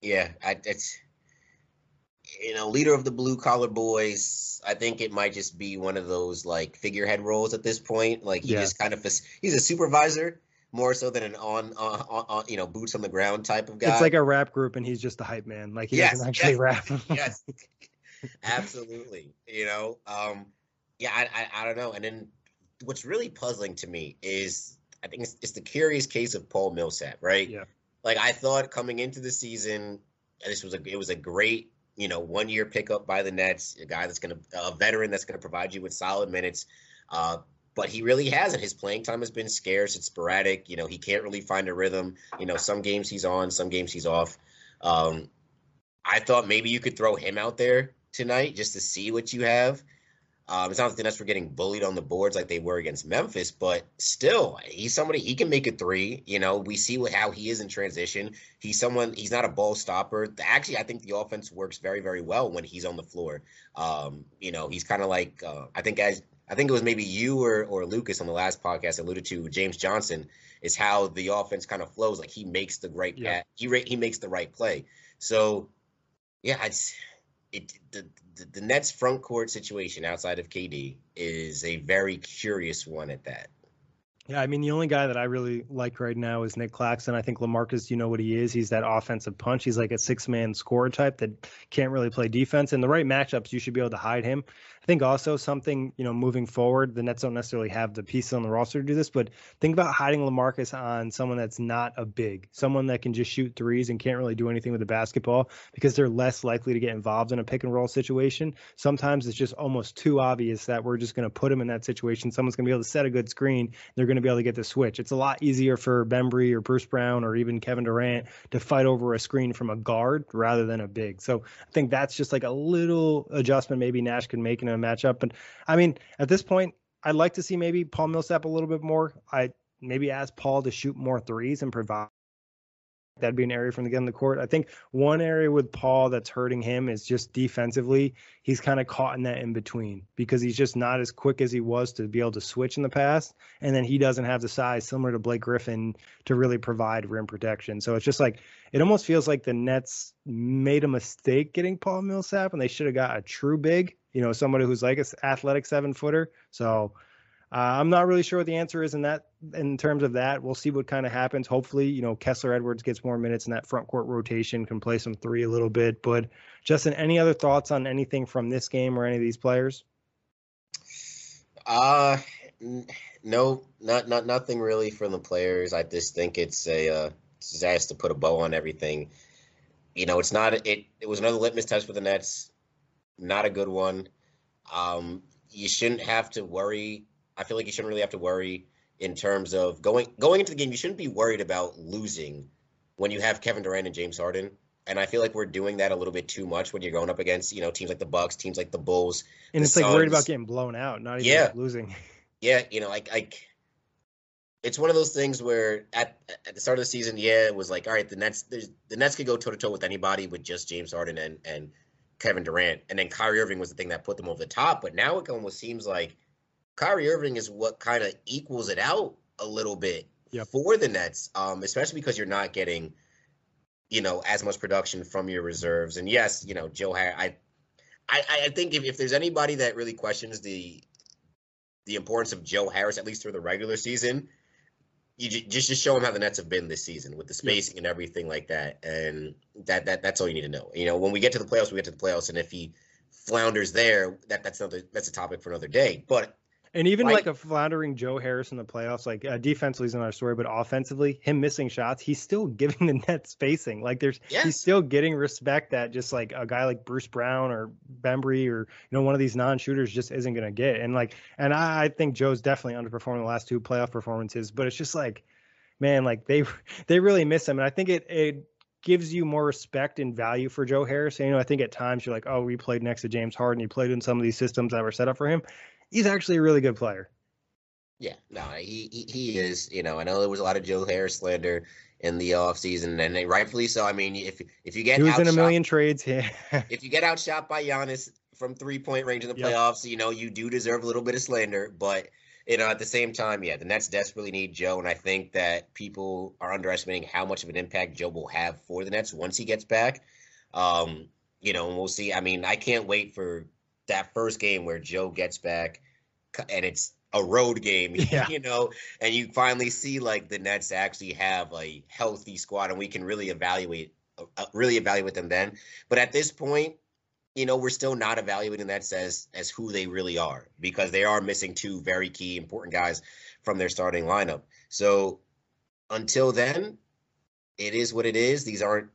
Yeah, I, it's you know, leader of the blue collar boys. I think it might just be one of those like figurehead roles at this point. Like he yeah. just kind of he's a supervisor more so than an on, on, on, you know boots on the ground type of guy. It's like a rap group, and he's just a hype man. Like he yes, doesn't actually yes, rap. yes, absolutely. You know, um, yeah, I, I I don't know. And then what's really puzzling to me is I think it's, it's the curious case of Paul Millsap, right? Yeah. Like I thought coming into the season, this was a it was a great you know, one year pickup by the Nets, a guy that's going to, a veteran that's going to provide you with solid minutes. Uh, but he really hasn't. His playing time has been scarce. It's sporadic. You know, he can't really find a rhythm. You know, some games he's on, some games he's off. Um, I thought maybe you could throw him out there tonight just to see what you have. Um, it's not like the Nets were getting bullied on the boards like they were against Memphis, but still, he's somebody he can make a three. You know, we see what, how he is in transition. He's someone he's not a ball stopper. Actually, I think the offense works very, very well when he's on the floor. Um, you know, he's kind of like uh, I think as I think it was maybe you or or Lucas on the last podcast alluded to James Johnson is how the offense kind of flows. Like he makes the right yeah. he he makes the right play. So yeah, it's it the, the, the Nets front court situation outside of KD is a very curious one at that. Yeah, I mean the only guy that I really like right now is Nick Claxton. I think Lamarcus, you know what he is. He's that offensive punch. He's like a six man scorer type that can't really play defense. In the right matchups, you should be able to hide him. I think also something, you know, moving forward, the Nets don't necessarily have the pieces on the roster to do this, but think about hiding Lamarcus on someone that's not a big, someone that can just shoot threes and can't really do anything with the basketball because they're less likely to get involved in a pick and roll situation. Sometimes it's just almost too obvious that we're just going to put them in that situation. Someone's going to be able to set a good screen. They're going to be able to get the switch. It's a lot easier for Bembry or Bruce Brown or even Kevin Durant to fight over a screen from a guard rather than a big. So I think that's just like a little adjustment maybe Nash can make in a matchup. But I mean, at this point, I'd like to see maybe Paul Millsap a little bit more. I maybe ask Paul to shoot more threes and provide That'd be an area from the get in the court. I think one area with Paul that's hurting him is just defensively. He's kind of caught in that in between because he's just not as quick as he was to be able to switch in the past. And then he doesn't have the size similar to Blake Griffin to really provide rim protection. So it's just like it almost feels like the Nets made a mistake getting Paul Millsap and they should have got a true big, you know, somebody who's like an athletic seven footer. So uh, I'm not really sure what the answer is in that in terms of that. We'll see what kind of happens. Hopefully, you know, Kessler Edwards gets more minutes in that front court rotation, can play some three a little bit. But Justin, any other thoughts on anything from this game or any of these players? Uh no, not not nothing really from the players. I just think it's a uh, just to put a bow on everything. You know, it's not it. It was another litmus test for the Nets. Not a good one. Um, you shouldn't have to worry I feel like you shouldn't really have to worry in terms of going going into the game. You shouldn't be worried about losing when you have Kevin Durant and James Harden. And I feel like we're doing that a little bit too much when you're going up against you know teams like the Bucks, teams like the Bulls, and the it's like worried about getting blown out, not even yeah. like losing. Yeah, you know, like like it's one of those things where at at the start of the season, yeah, it was like, all right, the Nets the Nets could go toe to toe with anybody with just James Harden and and Kevin Durant, and then Kyrie Irving was the thing that put them over the top. But now it almost seems like Kyrie Irving is what kind of equals it out a little bit yep. for the Nets, um, especially because you're not getting, you know, as much production from your reserves. And yes, you know, Joe Harris. I, I, I think if, if there's anybody that really questions the the importance of Joe Harris, at least through the regular season, you just just show them how the Nets have been this season with the spacing and everything like that, and that that that's all you need to know. You know, when we get to the playoffs, we get to the playoffs, and if he flounders there, that that's another that's a topic for another day. But and even right. like a floundering Joe Harris in the playoffs, like uh, defensively is another story, but offensively, him missing shots, he's still giving the net spacing. Like there's, yes. he's still getting respect that just like a guy like Bruce Brown or Bembry or you know one of these non-shooters just isn't gonna get. And like, and I, I think Joe's definitely underperforming the last two playoff performances, but it's just like, man, like they they really miss him, and I think it it gives you more respect and value for Joe Harris. And, you know, I think at times you're like, oh, we played next to James Harden. He played in some of these systems that were set up for him he's actually a really good player. Yeah, no, he, he, he is. You know, I know there was a lot of Joe Harris slander in the offseason, and rightfully so. I mean, if if you get he was in a million trades, yeah. if you get outshot by Giannis from three point range in the playoffs, you know you do deserve a little bit of slander. But you know, at the same time, yeah, the Nets desperately need Joe, and I think that people are underestimating how much of an impact Joe will have for the Nets once he gets back. Um, you know, and we'll see. I mean, I can't wait for that first game where Joe gets back and it's a road game, yeah. you know, and you finally see like the Nets actually have a healthy squad and we can really evaluate uh, uh, really evaluate them then. But at this point, you know, we're still not evaluating that as as who they really are because they are missing two very key important guys from their starting lineup. So until then, it is what it is. These aren't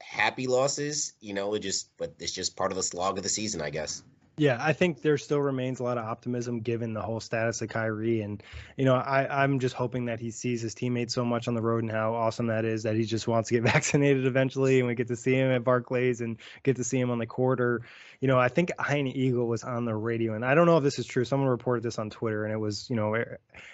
happy losses, you know, it just but it's just part of the slog of the season, I guess. Yeah, I think there still remains a lot of optimism given the whole status of Kyrie. And, you know, I, I'm just hoping that he sees his teammates so much on the road and how awesome that is that he just wants to get vaccinated eventually and we get to see him at Barclays and get to see him on the court. Or, you know, I think Ian Eagle was on the radio. And I don't know if this is true. Someone reported this on Twitter and it was, you know,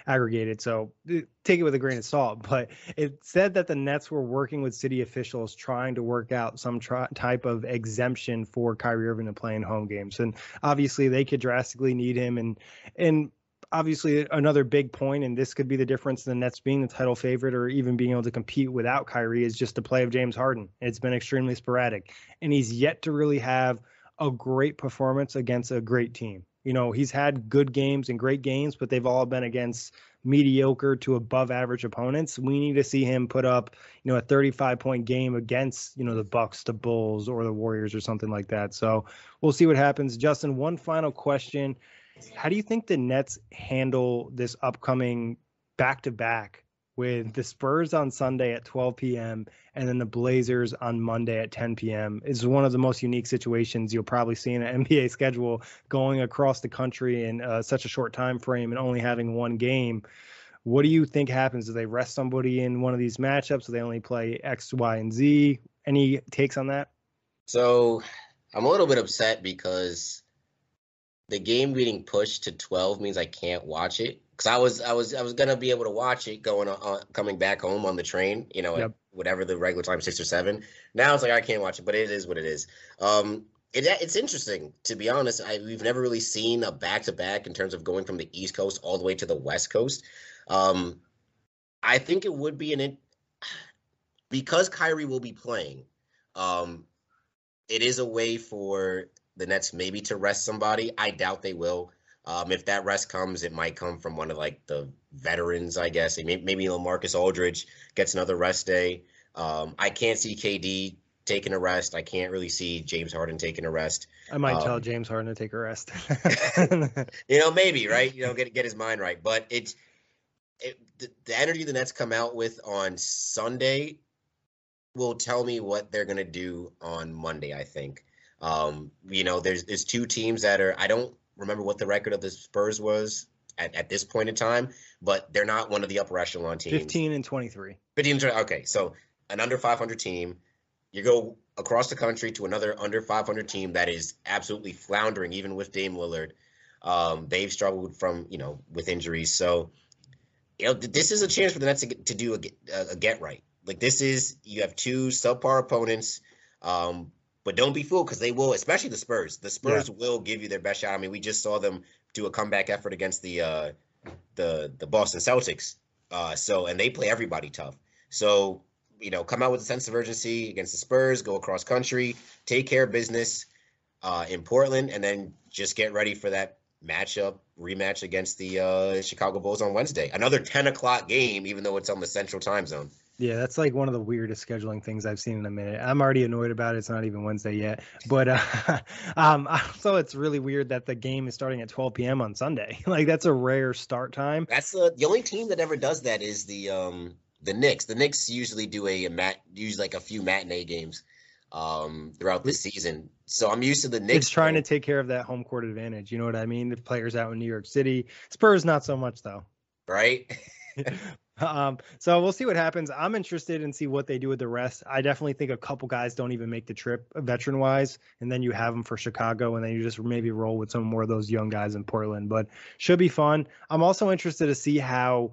aggregated. So eh, take it with a grain of salt. But it said that the Nets were working with city officials trying to work out some type of exemption for Kyrie Irving to play in home games. And, obviously they could drastically need him and and obviously another big point, and this could be the difference in the Nets being the title favorite or even being able to compete without Kyrie is just the play of James Harden. It's been extremely sporadic, and he's yet to really have a great performance against a great team. You know, he's had good games and great games, but they've all been against mediocre to above average opponents. We need to see him put up, you know, a 35 point game against, you know, the Bucks, the Bulls, or the Warriors or something like that. So we'll see what happens. Justin, one final question. How do you think the Nets handle this upcoming back to back with the Spurs on Sunday at 12 p.m. and then the Blazers on Monday at 10 p.m. is one of the most unique situations you'll probably see in an NBA schedule going across the country in uh, such a short time frame and only having one game. What do you think happens? Do they rest somebody in one of these matchups? Do they only play X, Y, and Z? Any takes on that? So I'm a little bit upset because the game being pushed to 12 means I can't watch it because I was I was I was gonna be able to watch it going on coming back home on the train, you know, yep. whatever the regular time six or seven. Now it's like I can't watch it, but it is what it is. Um, it, it's interesting to be honest. I, we've never really seen a back to back in terms of going from the East Coast all the way to the West Coast. Um, I think it would be an it because Kyrie will be playing. Um, it is a way for the Nets maybe to rest somebody. I doubt they will. Um, if that rest comes, it might come from one of like the veterans, I guess. Maybe, maybe Lamarcus Aldridge gets another rest day. Um, I can't see KD taking a rest. I can't really see James Harden taking a rest. I might um, tell James Harden to take a rest. you know, maybe right. You know, get get his mind right. But it's it, the, the energy the Nets come out with on Sunday will tell me what they're gonna do on Monday. I think. Um, you know, there's there's two teams that are I don't remember what the record of the Spurs was at, at this point in time, but they're not one of the upper echelon teams. 15 and 23. 15 and 20, okay, so an under 500 team. You go across the country to another under 500 team that is absolutely floundering, even with Dame Lillard. Um, they've struggled from you know with injuries, so you know this is a chance for the Nets to, get, to do a, a, get right. Like this is you have two subpar opponents. Um, but don't be fooled because they will, especially the Spurs. The Spurs yeah. will give you their best shot. I mean, we just saw them do a comeback effort against the uh, the the Boston Celtics. Uh, so and they play everybody tough. So you know, come out with a sense of urgency against the Spurs. Go across country, take care of business uh, in Portland, and then just get ready for that matchup rematch against the uh, Chicago Bulls on Wednesday. Another ten o'clock game, even though it's on the Central Time Zone. Yeah, that's like one of the weirdest scheduling things I've seen in a minute. I'm already annoyed about it. It's not even Wednesday yet. But uh, um, also, it's really weird that the game is starting at 12 p.m. on Sunday. like that's a rare start time. That's the the only team that ever does that is the um the Knicks. The Knicks usually do a, a mat usually like a few matinee games um throughout the season. So I'm used to the Knicks. It's trying to take care of that home court advantage. You know what I mean? The players out in New York City. Spurs not so much though. Right. Um, so we'll see what happens. I'm interested in see what they do with the rest. I definitely think a couple guys don't even make the trip veteran wise, and then you have them for Chicago, and then you just maybe roll with some more of those young guys in Portland. But should be fun. I'm also interested to see how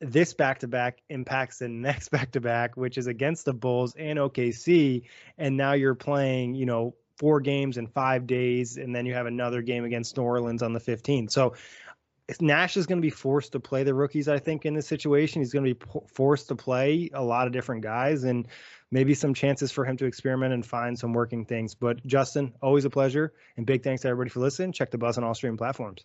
this back to back impacts the next back to back, which is against the Bulls and OKC, and now you're playing, you know, four games in five days, and then you have another game against New Orleans on the 15th. So Nash is going to be forced to play the rookies, I think, in this situation. He's going to be forced to play a lot of different guys and maybe some chances for him to experiment and find some working things. But Justin, always a pleasure. And big thanks to everybody for listening. Check the buzz on all streaming platforms.